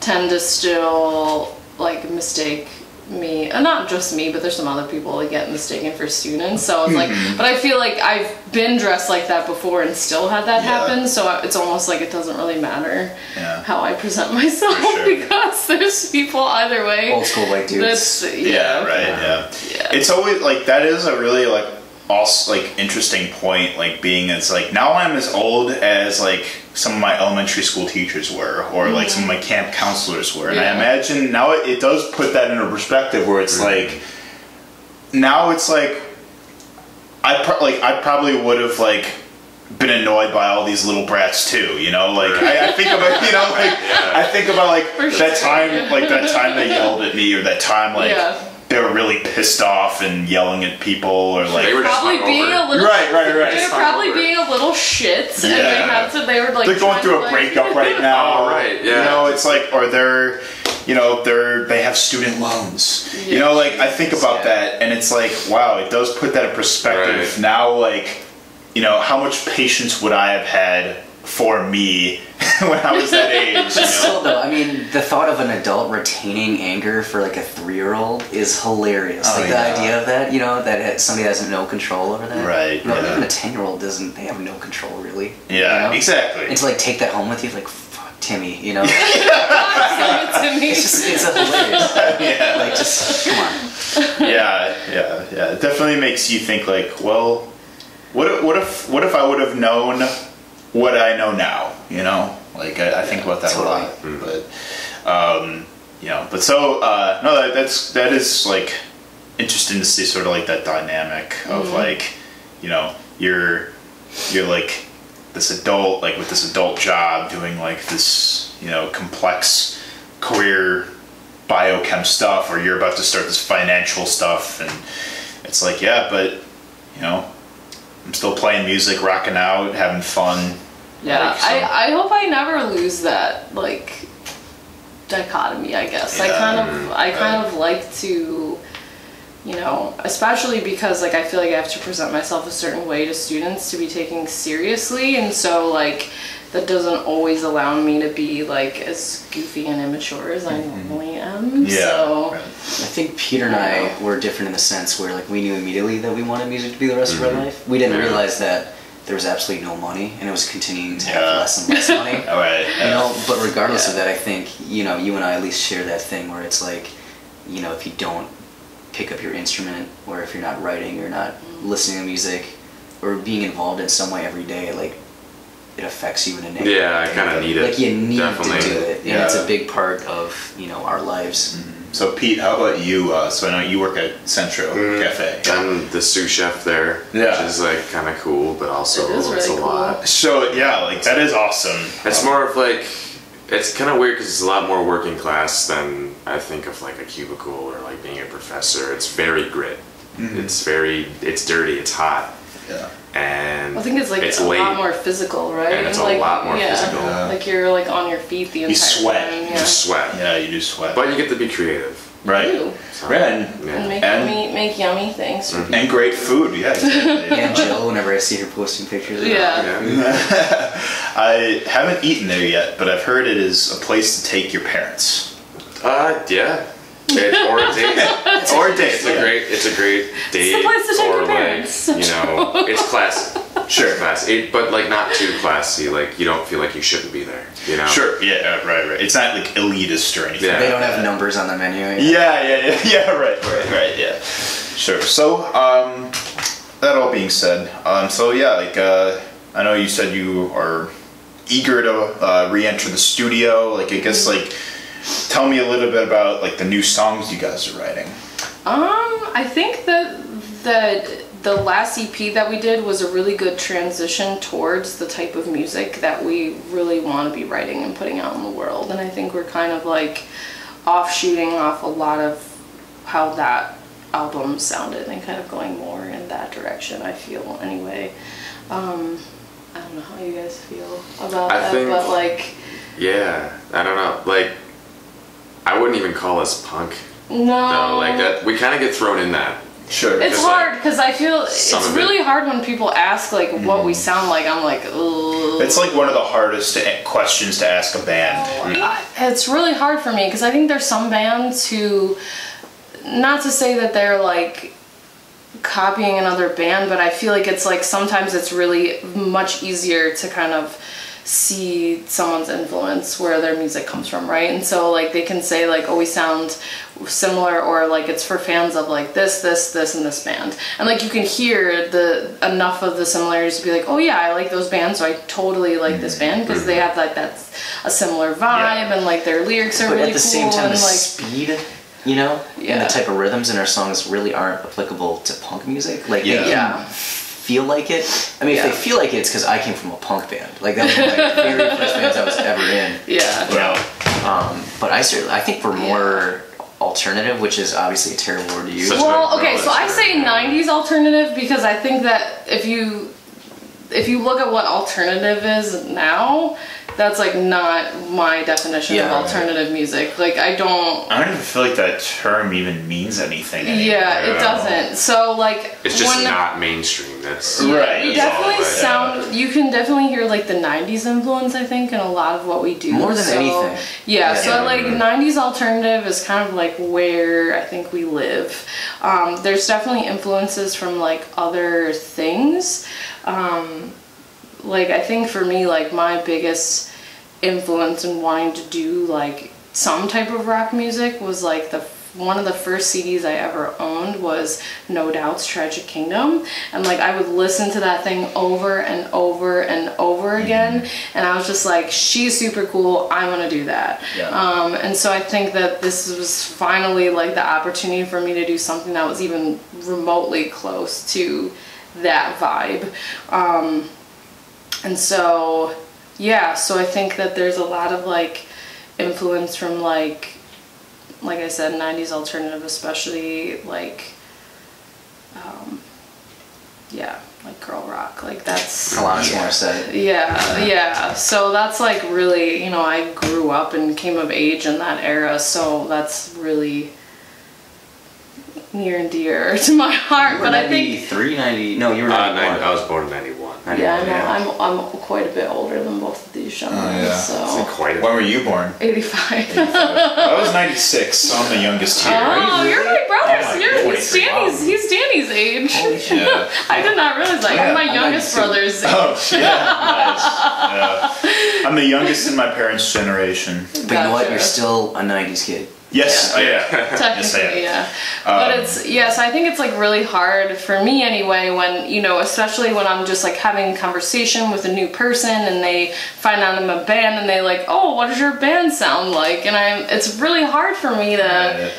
tend to still like mistake me and not just me but there's some other people that get mistaken for students so it's like mm-hmm. but I feel like I've been dressed like that before and still had that Yeah. happen so it's almost like it doesn't really matter Yeah. how I present *laughs* myself sure. because there's people either way old school white dudes. that's Yeah, right. Yeah. Yeah. It's always like that is a really like also like interesting point. Like being it's like now I'm as old as like some of my elementary school teachers were, or like some of my camp counselors were, and I imagine now it, it does put that into perspective where it's mm-hmm. like now it's like I pro- like I probably would have like been annoyed by all these little brats too, you know. Like I, I think about you know like *laughs* I think about like For that sure. time like that time they yelled at me or that time like Yeah. They were really pissed off and yelling at people or like They were just probably being hungover. a little right right right. They're It's probably hungover. being a little shits, and they had to. They were like they're going through a like- breakup *laughs* right now. Oh, right, yeah. You know, it's like, or they're, you know, they're they have student loans. You know, like I think about Yeah. that, and it's like, wow, it does put that in perspective. Right. Now, like, you know, how much patience would I have had for me *laughs* when I was that age? You know? Still though, I mean, the thought of an adult retaining anger for like a three-year-old is hilarious. Oh, like yeah. the idea of that, you know, that somebody has no control over that. Right, You know, yeah. even a ten-year-old doesn't. They have no control really. Yeah, you know? exactly. And to like take that home with you, like fuck Timmy, you know. *laughs* *laughs* to me. it's just it's a hilarious. yeah. Like just come on. yeah, yeah, yeah. It definitely makes you think like, well, what if, what if what if I would have known what I know now? You know, like I, I think about that Totally. a lot. But um, you know, but so uh, no, that, that's that is like interesting to see sort of like that dynamic of like, you know, you're you're like this adult like with this adult job doing like this you know complex career biochem stuff or you're about to start this financial stuff and it's like yeah but you know i'm still playing music rocking out having fun. Yeah, Like, so- I, I hope I never lose that like dichotomy. I guess. I kind of I kind of like to, you know, especially because like I feel like I have to present myself a certain way to students to be taken seriously, and so like that doesn't always allow me to be like as goofy and immature as I normally am. Mm-hmm. yeah So right. I think Peter and I were different in the sense where like we knew immediately that we wanted music to be the rest of our life. We didn't Yeah. realize that there was absolutely no money and it was continuing to have Yeah. less and less money. *laughs* all right You know, but regardless of that, I think you know you and I at least share that thing where it's like, you know, if you don't pick up your instrument or if you're not writing, you're not listening to music, or being involved in some way every day, like it affects you in a negative. Yeah, I kinda need it, Like you need definitely. to do it, and it's a big part of you know our lives. so pete how about you uh, so i know you work at centro Mm. cafe I'm the sous chef there, Yeah. which is like kind of cool, but also It is it's really a cool. lot. so yeah like that is awesome It's more of like it's kind of weird because it's a lot more working class than I think of like a cubicle or like being a professor. It's very grit. Mm-hmm. It's very it's dirty. It's hot, yeah and I think it's like it's a late. lot more physical, right? And it's a like, lot more yeah, physical. Yeah. Like you're like on your feet the entire sweat. time. You Yeah. You sweat, yeah you do sweat but you get to be creative. right Ew. So, Right, and- yeah. And make And- yummy, make yummy things. For and great food yeah exactly. *laughs* *laughs* And Jill, whenever I see her posting pictures, of Yeah. Yeah. *laughs* I haven't eaten there yet, but I've heard it is a place to take your parents. Uh, yeah. It, or a date. *laughs* Or a date. It's a great. It's a great date. place to take or your like. You know, *laughs* it's classy. Sure. Classy, it, but like not too classy. Like you don't feel like you shouldn't be there. You know. Sure, yeah, right, right. It's not like elitist or anything. Yeah. They don't have numbers on the menu. yet. Yeah, yeah, yeah, *laughs* yeah, right, right, right, yeah. Sure. So, um, that all being said, um, so yeah, like, uh, I know you said you are eager to uh, re-enter the studio. Like, I guess, like, tell me a little bit about like the new songs you guys are writing. Um, I think that that the last EP that we did was a really good transition towards the type of music that we really want to be writing and putting out in the world. And I think we're kind of like offshooting off a lot of how that album sounded and kind of going more in that direction, I feel anyway. Um, I don't know how you guys feel about I that, think- but like, Yeah. I don't know. Like, I wouldn't even call us punk. no. No. Like that. We kind of get thrown in that. Sure. It's Because, like, hard because I feel it's of it- really hard when people ask like what we mm-hmm. sound like. I'm like, ugh. It's like one of the hardest to- questions to ask a band. I- it's really hard for me because I think there's some bands who, not to say that they're like copying another band, but I feel like it's like sometimes it's really much easier to kind of see someone's influence where their music comes from, right? And so like they can say like, oh, we sound similar, or like it's for fans of like this, this, this, and this band, and like you can hear the enough of the similarities to be like, oh yeah, I like those bands, so I totally like this mm-hmm. band because they mm-hmm. have like that's a similar vibe Yeah. and like their lyrics are But really at the cool same time, and the like speed, you know, and the type of rhythms in our songs really aren't applicable to punk music. Like Yeah. Yeah. Feel like it. I mean, if they feel like it, it's because I came from a punk band. Like that was one of my very *laughs* first bands I was ever in. yeah. You know, um, but I certainly, I think we're more alternative, which is obviously a terrible word to use. Such Well, okay, so I say '90s alternative because I think that if you if you look at what alternative is now, that's like not my definition Yeah, of right. alternative music. Like I don't. I don't even feel like that term even means anything. anymore. Yeah, it doesn't. So like It's just when, not mainstream. That's Yeah, Right, We that's all, definitely right, sound. You can definitely hear like the '90s influence. I think in a lot of what we do. More than so, anything. Yeah. Yeah. So like '90s alternative is kind of like where I think we live. Um, there's definitely influences from like other things. Um, like I think for me, like my biggest influence in wanting to do like some type of rock music was like the one of the first CDs I ever owned was No Doubt's Tragic Kingdom. And like I would listen to that thing over and over and over again. And I was just like she's super cool. I want to do that. Yeah. um, and so I think that this was finally like the opportunity for me to do something that was even remotely close to that vibe. Um, and so yeah so i think that there's a lot of like influence from like like I said, '90s alternative, especially like, um, yeah, like girl rock. Like that's Alanis yeah. Morissette. Yeah, yeah. So that's like really, you know, I grew up and came of age in that era, so that's really near and dear *laughs* to my heart. You were But I think 93, 90, no, you were Uh, 91. I was born in '91. Yeah, I know. Yeah. I'm I'm quite a bit older than both of these gentlemen. Oh, yeah. So It's like quite a When were you born? 85. I was 96, so I'm the youngest here. Oh, you're my brother's. Oh my you're, he's Danny's. He's Danny's age. Yeah. *laughs* I did not realize that. Yeah, you're my I'm youngest 92. brother's. Oh, age. Oh, yeah, nice. Yeah. I'm the youngest in my parents' generation. But you know what? You're still a 90s kid. Yes, I am. *laughs* Yes, I Technically, am. yeah. But Um, it's yes, I think it's like really hard for me anyway when you know, especially when I'm just like having a conversation with a new person and they find out I'm a band and they like, oh, what does your band sound like? And I'm, it's really hard for me to Right.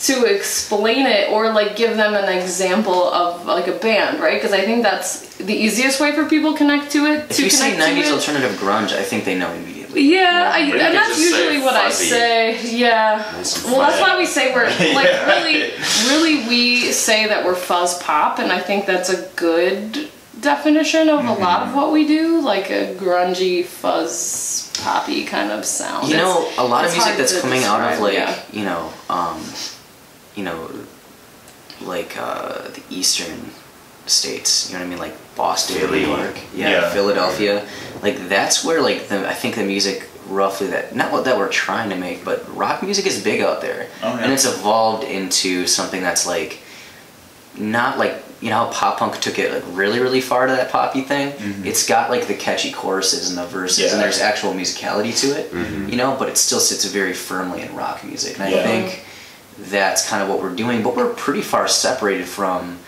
to explain it or like give them an example of like a band, right? Because I think that's the easiest way for people connect to it. If to you say connect to 90s it. alternative grunge, I think they know immediately. Yeah, I, and that's usually what I say. Yeah. Well, that's why we say we're *laughs* like Yeah. really, really we say that we're fuzz pop, and I think that's a good definition of a lot Mm-hmm. of what we do, like a grungy fuzz poppy kind of sound. You know, It's- a lot of music that's coming out of like, yeah. you know, um, you know, like uh, the eastern states. You know what I mean? Like Boston, Philly. New York, yeah, Yeah. Philadelphia. Like that's where like the I think the music roughly that not what that we're trying to make, but rock music is big out there, Oh, yeah. and it's evolved into something that's like not like you know how pop punk took it like really really far to that poppy thing it's got like the catchy choruses and the verses and Mm-hmm. There's actual musicality to it Mhm. you know but it still sits very firmly in rock music and i think that's kind of what we're doing but we're pretty far separated from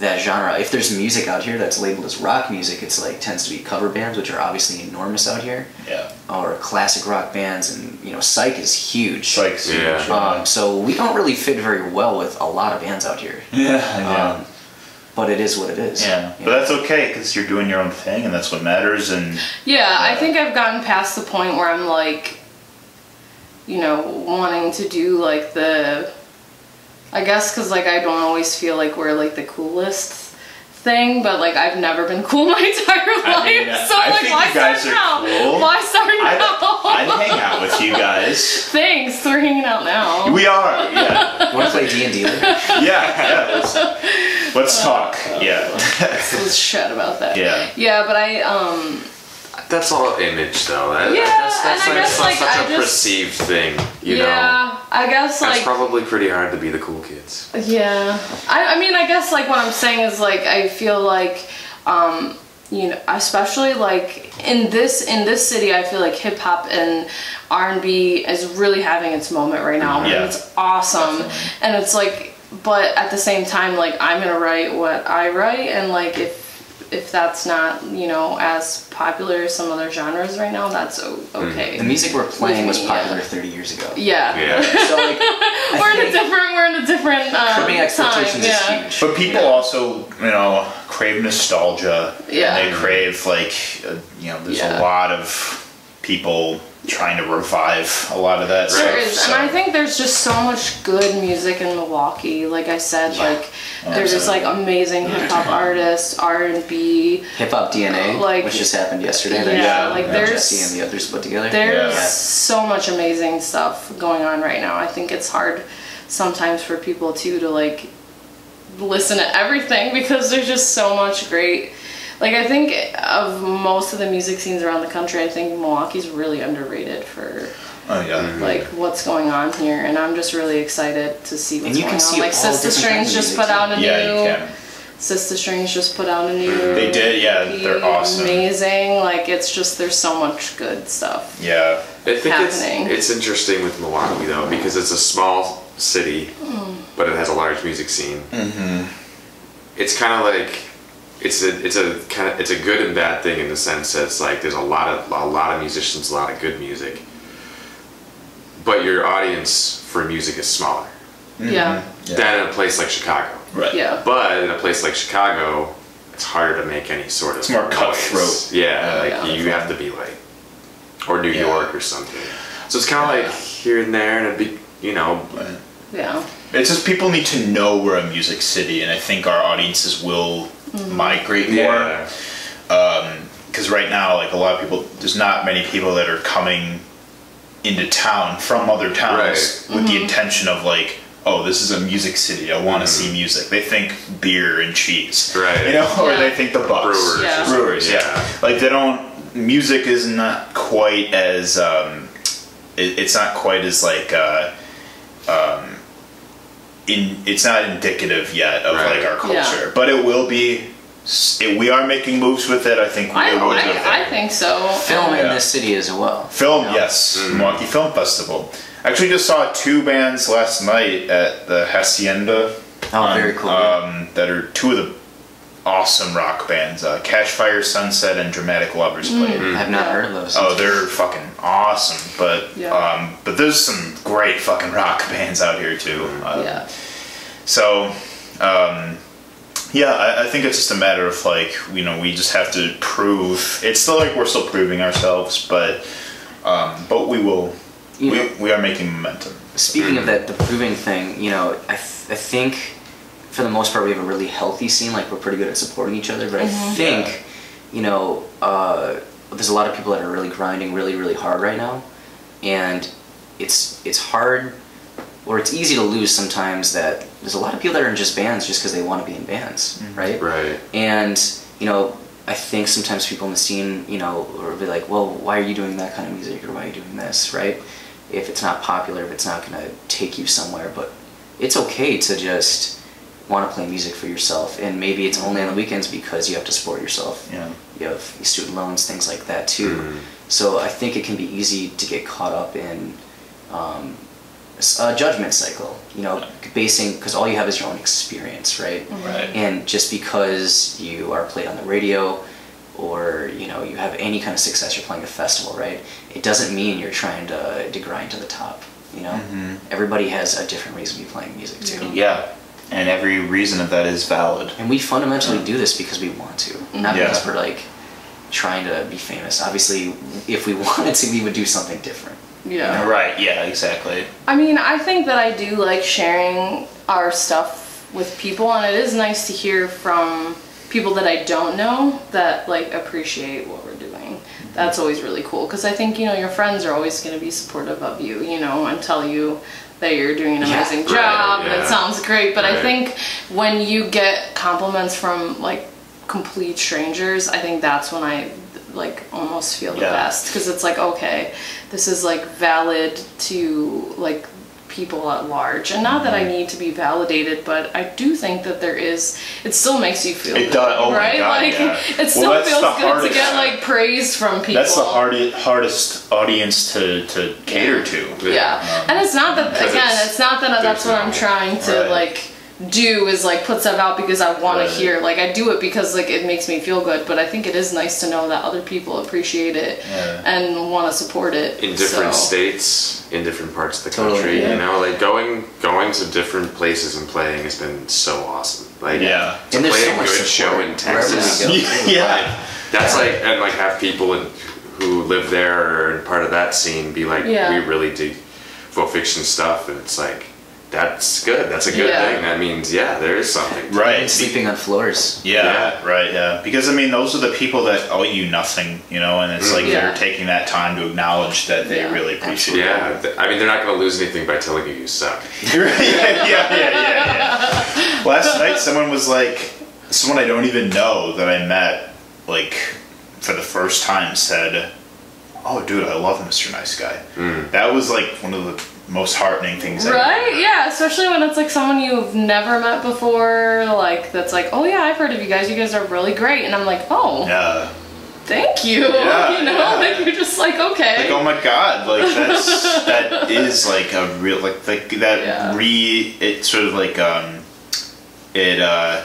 that genre if there's music out here that's labeled as rock music it's like tends to be cover bands which are obviously enormous out here Yeah. or classic rock bands and you know psych is huge Strikes. Yeah. um, so we don't really fit very well with a lot of bands out here *laughs* yeah. Yeah. um, but it is what it is. yeah. But know? that's okay because you're doing your own thing and that's what matters. And Yeah, I think I've gotten past the point where I'm like, you know, wanting to do like the. I guess because like I don't always feel like we're like the coolest thing, but like I've never been *laughs* cool my entire life. I mean, so I like, think why you guys start are now? cool. Why start I'd, now? I'd hang out with you guys. *laughs* Thanks, we're hanging out now. We are. Yeah. *laughs* Want to play D and D? Yeah. Yeah. Let's, let's talk. Yeah. Let's chat about that. Yeah. Yeah, but I um That's all image, though. That, Yeah, that's, that's and I guess, like, such I a just- perceived thing, you yeah, know. I guess That's like probably pretty hard to be the cool kids. Yeah, I, I mean, I guess like what I'm saying is like I feel like, um, you know, especially like in this in this city, I feel like hip hop and R and B is really having its moment right now, Yeah. and it's awesome. Definitely. And it's like, but at the same time, like I'm gonna write what I write, and like if if that's not you know as popular as some other genres right now, that's o- okay. The music we're playing was Yeah. popular 30 years ago. Yeah. Yeah. *laughs* So like, *laughs* we're in a different we're in a different um, tripping expectations time. is huge. But people Yeah. also, you know, crave nostalgia. Yeah. And they crave like, uh, you know, there's Yeah. a lot of people trying to revive a lot of that There stuff. is, so- and I think there's just so much good music in Milwaukee. Like I said, Yeah. like oh, there's just like amazing hip hop artists, R and B. Hip hop DNA, uh, Like- which just happened yesterday. Yeah, Yeah, like yeah. there's Jesse and the others put together. there's Yeah. so much amazing stuff going on right now. I think it's hard sometimes for people too to like listen to everything *laughs* because there's just so much great. Like I think of most of the music scenes around the country, I think Milwaukee's really underrated for oh yeah. like what's going on here, and I'm just really excited to see what's And you going can on. like all Sister different Strings just put out a Yeah, new. you can. Sister Strings just put out a new. They did, yeah, they're awesome. Amazing. Like it's just there's so much good stuff. Yeah. I think happening. it's it's interesting with Milwaukee though because it's a small city, Hmm. but it has a large music scene. Mm-hmm. It's kind of like it's a it's a kind of it's a good and bad thing in the sense that it's like there's a lot of a lot of musicians, a lot of good music, but your audience for music is smaller mm-hmm. Yeah. Yeah. than in a place like Chicago. Right. Yeah. But in a place like Chicago, it's harder to make any sort of. It's more cutthroat. Yeah, like Yeah. you have to be like, or New Yeah. York or something. So it's kind of like here and there, and it'd be you know, Yeah. It's just people need to know we're a music city, and I think our audiences will migrate more. yeah, Because right now, like a lot of people, there's not many people that are coming into town from other towns with the intention of like, oh, this is a music city. I want to see music. They think beer and cheese, Right. You know, *laughs* or Yeah. they think the Bucks, Brewers. Yeah. brewers, yeah. Yeah. Like they don't. Music is not quite as. Um, it, it's not quite as like. Uh, um, in it's not indicative yet of Right. like our Yeah. culture, but it will be. s- It, we are making moves with it. I think we I, I, there. I think so. Film in Yeah. this city as well. Film, Yeah. yes, Milwaukee Film Festival. Actually, just saw two bands last night at the Hacienda. Oh, very cool. Um, that are two of the awesome rock bands. Uh, Cash Fire Sunset and Dramatic Lovers played. I've not heard of those. Oh, they're fucking awesome. But Yeah. um, but there's some great fucking rock *laughs* bands out here too. Uh, Yeah. So, um, yeah, I, I think it's just a matter of like, you know, we just have to prove. It's still like we're still proving ourselves, but um, but we will. You we, know- we are making momentum. Speaking of that, the proving thing, you know, I, th- I think for the most part we have a really healthy scene. Like we're pretty good at supporting each other. But I think, Yeah. you know, uh, there's a lot of people that are really grinding really, really hard right now, and it's it's hard, or it's easy to lose sometimes. That there's a lot of people that are in just bands just because they want to be in bands, right? right. And you know, I think sometimes people in the scene, you know, will be like, "Well, why are you doing that kind of music, or why are you doing this?" Right? If it's not popular, if it's not going to take you somewhere, but it's okay to just want to play music for yourself, and maybe it's only on the weekends because you have to support yourself. Yeah. You have student loans, things like that too. Mm-hmm. So I think it can be easy to get caught up in um, s- a judgment cycle. You know, basing because all you have is your own experience, right? Mm-hmm. Right. And just because you are played on the radio or you know you have any kind of success you're playing a festival right it doesn't mean you're trying to, to grind to the top you know mm-hmm. everybody has a different reason to be playing music too Yeah, and every reason of that is valid. and we fundamentally do this because we want to not Yeah. because we're like trying to be famous obviously if we *laughs* wanted to we would do something different Yeah. Right. Yeah. Exactly. I mean, I think that I do like sharing our stuff with people, and it is nice to hear from people that I don't know that like appreciate what we're doing. Mm-hmm. That's always really cool because I think you know your friends are always going to be supportive of you, you know, and tell you that you're doing an amazing right, job and yeah. it sounds great. But I think when you get compliments from like complete strangers, I think that's when I like almost feel the Yeah. best because it's like okay, this is like valid to like people at large and not that Mm-hmm. I need to be validated but I do think that there is it still makes you feel It good, does- oh my right God, like yeah. *laughs* it still that's feels good to get like praise from people That's the hardest hardest audience to to cater to. yeah and it's not that again it's- it's, not that that's what i'm trying to Right. like do is like put stuff out because i want Right. to hear like i do it because like it makes me feel good but i think it is nice to know that other people appreciate it Yeah. and want to support it in different so. states, in different parts of the Totally, country. yeah. You know, like going going to different places and playing has been so awesome. Like Yeah. to And play so a much good show in wherever we Texas. go. *laughs* yeah. That's like and like have people in, who live there or part of that scene be like, Yeah. we really dig Faux Fiction stuff, and it's like that's good. That's a good Yeah. thing. That means yeah, there is something. Right. and sleeping on floors Yeah, Yeah. right, yeah. Because I mean, those are the people that owe you nothing, you know, and it's like mm-hmm. Yeah. they're taking that time to acknowledge that they Yeah. really appreciate Yeah, I mean they're not going to lose anything by telling you you suck. *laughs* yeah, yeah, yeah, yeah, yeah. Last night, someone was like, someone I don't even know that I met, like, for the first time said, "Oh, dude, I love Mr. Nice Guy." Mm. That was like one of the most heartening things. Right? Yeah, especially when it's like someone you've never met before, like that's like, oh yeah, I've heard of you guys. You guys are really great, and I'm like, oh, Yeah. thank you. *laughs* Yeah, you know, yeah. like you're just like, okay. like oh my god like that's *laughs* that is like a real like like that Yeah. re it sort of like um it uh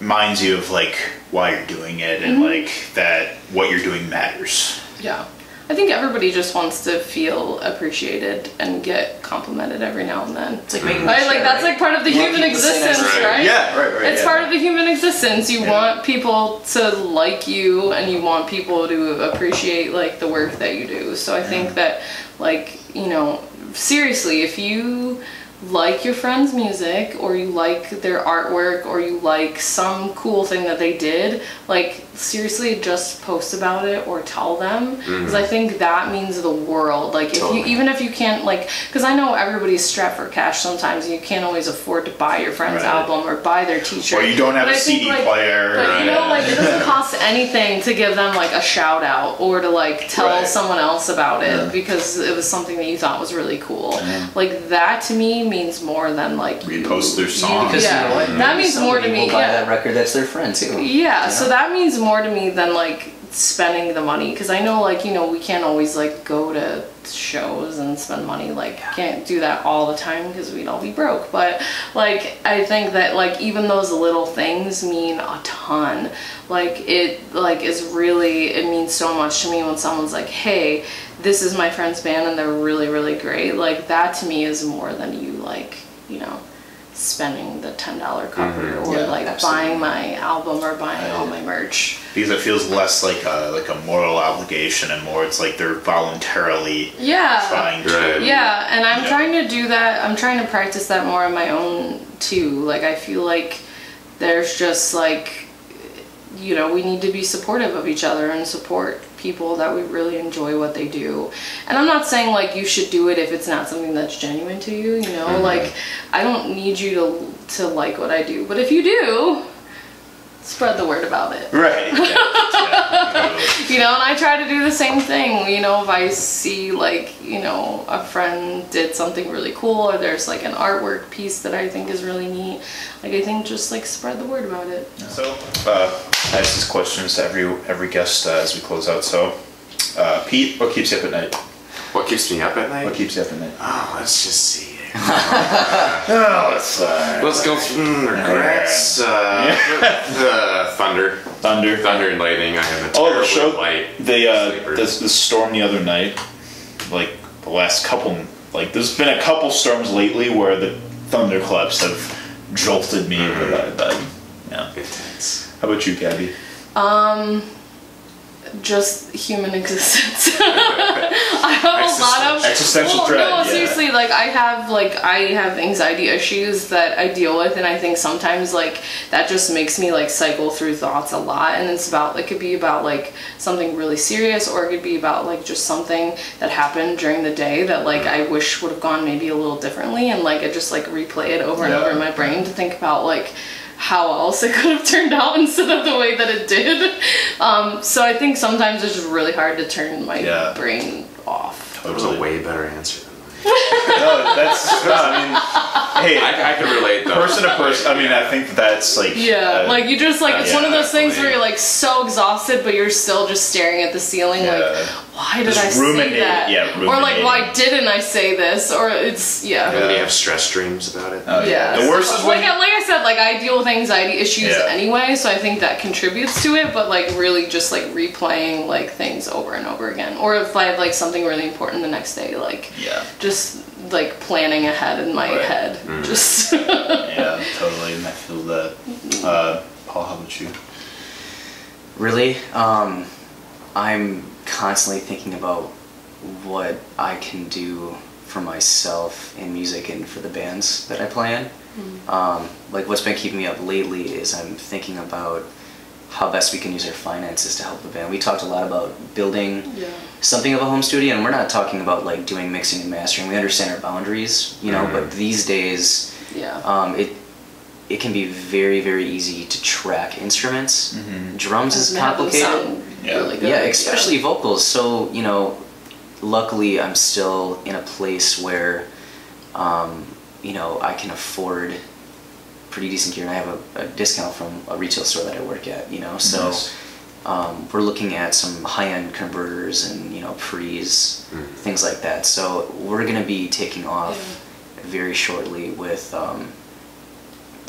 reminds you of like why you're doing it and Mm-hmm. like that what you're doing matters Yeah. I think everybody just wants to feel appreciated and get complimented every now and then. it's like making Right? a Like chair, that's right? like part of the You human people to say nice existence, things. right? yeah right right It's yeah. part of the human existence. You Yeah. want people to like you and you want people to appreciate like the work that you do. So I think that like, you know, seriously, if you like your friend's music or you like their artwork or you like some cool thing that they did, like seriously just post about it or tell them because I mm-hmm. think that means the world. Like if Totally. you even if you can't like cuz I know everybody's strapped for cash sometimes and you can't always afford to buy your friend's Right. album or buy their t-shirt. Or you don't have But a I think, CD like- player. But you know, right? Like it doesn't *laughs* cost anything to give them like a shout out or to like tell Right. someone else about it Yeah. because it was something that you thought was really cool. Like that to me means more than like Repost their song. Because yeah, you know what? that means more to me. buy Yeah. that record. That's their friend too. Yeah, so that means more to me than like spending the money because I know like you know we can't always like go to shows and spend money like can't do that all the time because we'd all be broke but like I think that like even those little things mean a ton. Like it like is really it means so much to me when someone's like hey this is my friend's band and they're really really great. Like that to me is more than you like you know spending the $10 cover mm-hmm. or Yeah, like absolutely. buying my album or buying all my merch. because it feels less like a like a moral obligation and more it's like they're voluntarily Yeah. trying to. Right. Yeah, and I'm Yeah. trying to do that. I'm trying to practice that more on my own too. Like I feel like there's just like you know, we need to be supportive of each other and support people that we really enjoy what they do. And I'm not saying like you should do it if it's not something that's genuine to you, you know? Mm-hmm. Like I don't need you to to like what I do, but if you do, spread the word about it. Right. Yeah. yeah. *laughs* you know and i try to do the same thing you know if i see like you know a friend did something really cool or there's like an artwork piece that i think is really neat like i think just like spread the word about it So, uh, I ask these questions to every every guest uh, as we close out. So, uh, Pete, what keeps you up at night? What keeps me up at night? What keeps you up at night? Oh, let's just see. *laughs* Oh, it's uh, Let's go through mm, regrets. Uh, *laughs* uh, thunder, thunder. thunder and lightning. I have a Oh, the show. light The uh, the, the storm the other night, like the last couple, like there's been a couple storms lately where the thunderclaps have jolted me over that bed. Yeah. intense. How about you, Gabby? um just human existence. *laughs* I have a lot of Existential well, dread, no yeah. seriously like i have like i have anxiety issues that i deal with and i think sometimes like that just makes me like cycle through thoughts a lot and it's about it could be about like something really serious or it could be about like just something that happened during the day that like mm. i wish would have gone maybe a little differently and like i just like replay it over and over in my brain to think about like how else it *laughs* could have turned out instead of the way that it did. Um, so I think sometimes it's just really hard to turn my Yeah. brain off. That was a way better answer than mine. *laughs* no, that's no. I mean, hey, I, I can relate though. person to person. I mean, I think that's like Yeah, uh, like you just like it's one of those things where you're like so exhausted, but you're still just staring at the ceiling, Yeah. like why did Just I say ruminate- that? yeah, or like why didn't I say this? Or it's yeah. Yeah. Maybe have stress dreams about it. Oh, Yeah. The worst is when like, like I said, like I deal with anxiety issues Yeah. anyway, so I think that contributes to it. But like really, just like replaying like things over and over again, or if I have like something really important the next day, like yeah, just like planning ahead in my Right. head. Just *laughs* yeah, totally. And I feel that. Uh, Paul, how about you? Really, um, I'm constantly thinking about what I can do for myself in music and for the bands that I play in. Um, like what's been keeping me up lately is I'm thinking about how best we can use our finances to help the band. We talked a lot about building yeah. something of a home studio, and we're not talking about like doing mixing and mastering. We understand our boundaries, you know. Mhm. But these days, Yeah. um, it it can be very very easy to track instruments. Mhm. Drums is And have them complicated. Sound Yeah. really good, Yeah, especially vocals. So you know, luckily I'm still in a place where, um, you know, I can afford pretty decent gear, and I have a, a discount from a retail store that I work at. You know, so Nice. um, we're looking at some high-end converters and you know pre's, things like that. So we're gonna be taking off very shortly with um,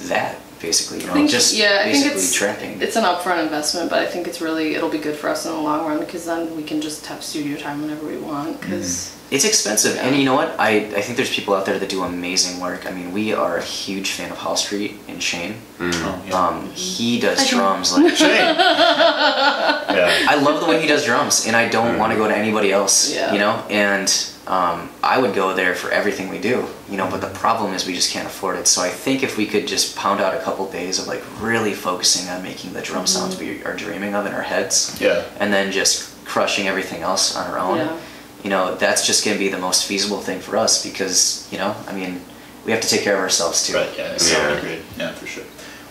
that basically. You know, think, just yeah, I think it's tracking. it's an upfront investment, but I think it's really it'll be good for us in the long run because then we can just have studio time whenever we want. Mm-hmm. Because It's expensive, and you know what? I, I think there's people out there that do amazing work. I mean, we are a huge fan of Howl Street and Shane. Mm. Oh, yeah. Um, he does drums *laughs* like Shane. *laughs* yeah. I love the way he does drums, and I don't mm. want to go to anybody else. Yeah. You know, and um, I would go there for everything we do. You know, but the problem is we just can't afford it. So I think if we could just pound out a couple days of like really focusing on making the drum sounds we are dreaming of in our heads, Yeah. and then just crushing everything else on our own. Yeah. You know, that's just going to be the most feasible thing for us because you know, I mean, we have to take care of ourselves too. Right. Yeah. So Yeah. agreed. Yeah, for sure.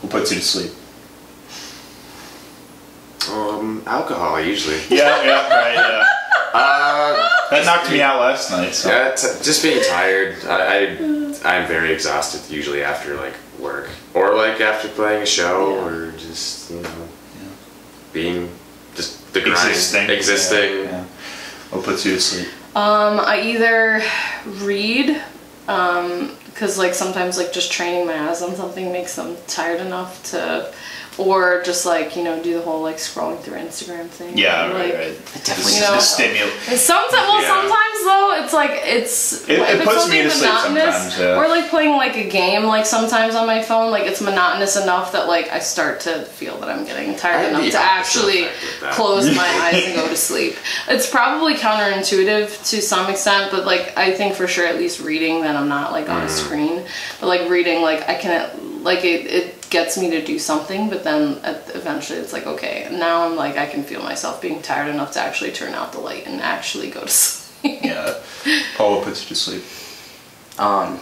We'll put you to sleep. Um, alcohol usually. Yeah. Yeah. Right. Yeah. Uh, That knocked me out last night. So. yeah, t- just being tired. I, I I'm very exhausted usually after like work or like after playing a show Yeah. or just you know being just the grind Existing. existing. Yeah, yeah. We'll put you to sleep. Um, I either read, um, cause like sometimes like just training my eyes on something makes them tired enough to, or just like you know do the whole like scrolling through Instagram thing. Yeah. like, Right. Right. definitely The, You know- the stimul. Sometimes, well, Yeah. sometimes though, it's like it's It- if it it's puts me to sleep monotonous, sometimes, yeah. or like playing like a game. Like sometimes on my phone, like it's monotonous enough that like I start to feel that I'm getting tired I have enough to actually effect with that. close my *laughs* eyes and go to sleep. It's probably counterintuitive to some extent, but like I think for sure, at least reading, that I'm not like on a mm. screen. But like reading, like I can like it. it gets me to do something but then eventually it's like okay now i'm like i can feel myself being tired enough to actually turn out the light and actually go to *laughs* sleep Yeah. Paul will put you to sleep. um,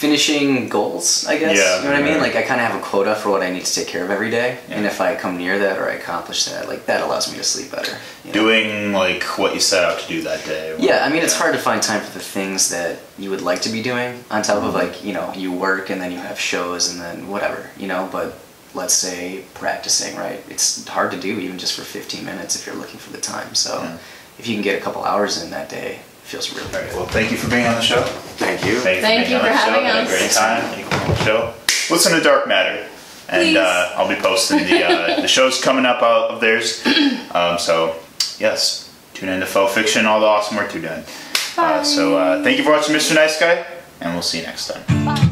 finishing goals, I guess. Yeah, you know what I mean? Like I kind of have a quota for what I need to take care of every day, and if I come near that or I accomplish that, like that allows me to sleep better. you know? Doing like what you set out to do that day. Yeah, I mean it's hard to find time for the things that you would like to be doing on top Mm-hmm. of like you know you work and then you have shows and then whatever you know. But let's say practicing, right? It's hard to do even just for 15 minutes if you're looking for the time. So Yeah. if you can get a couple hours in that day, feels really All good. Well, thank you for being on the show. Thank you. Thank you Thank for, you being for having show. A us. great time. Thank you for being on the show. Listen to Dark Matter, and uh, I'll be posting the uh, *laughs* the shows coming up out of theirs. Um, so yes, tune in to Faux Fiction, all the awesome work you're doing. Uh, so uh, thank you for watching, Mr. Nice Guy, and we'll see you next time. Bye.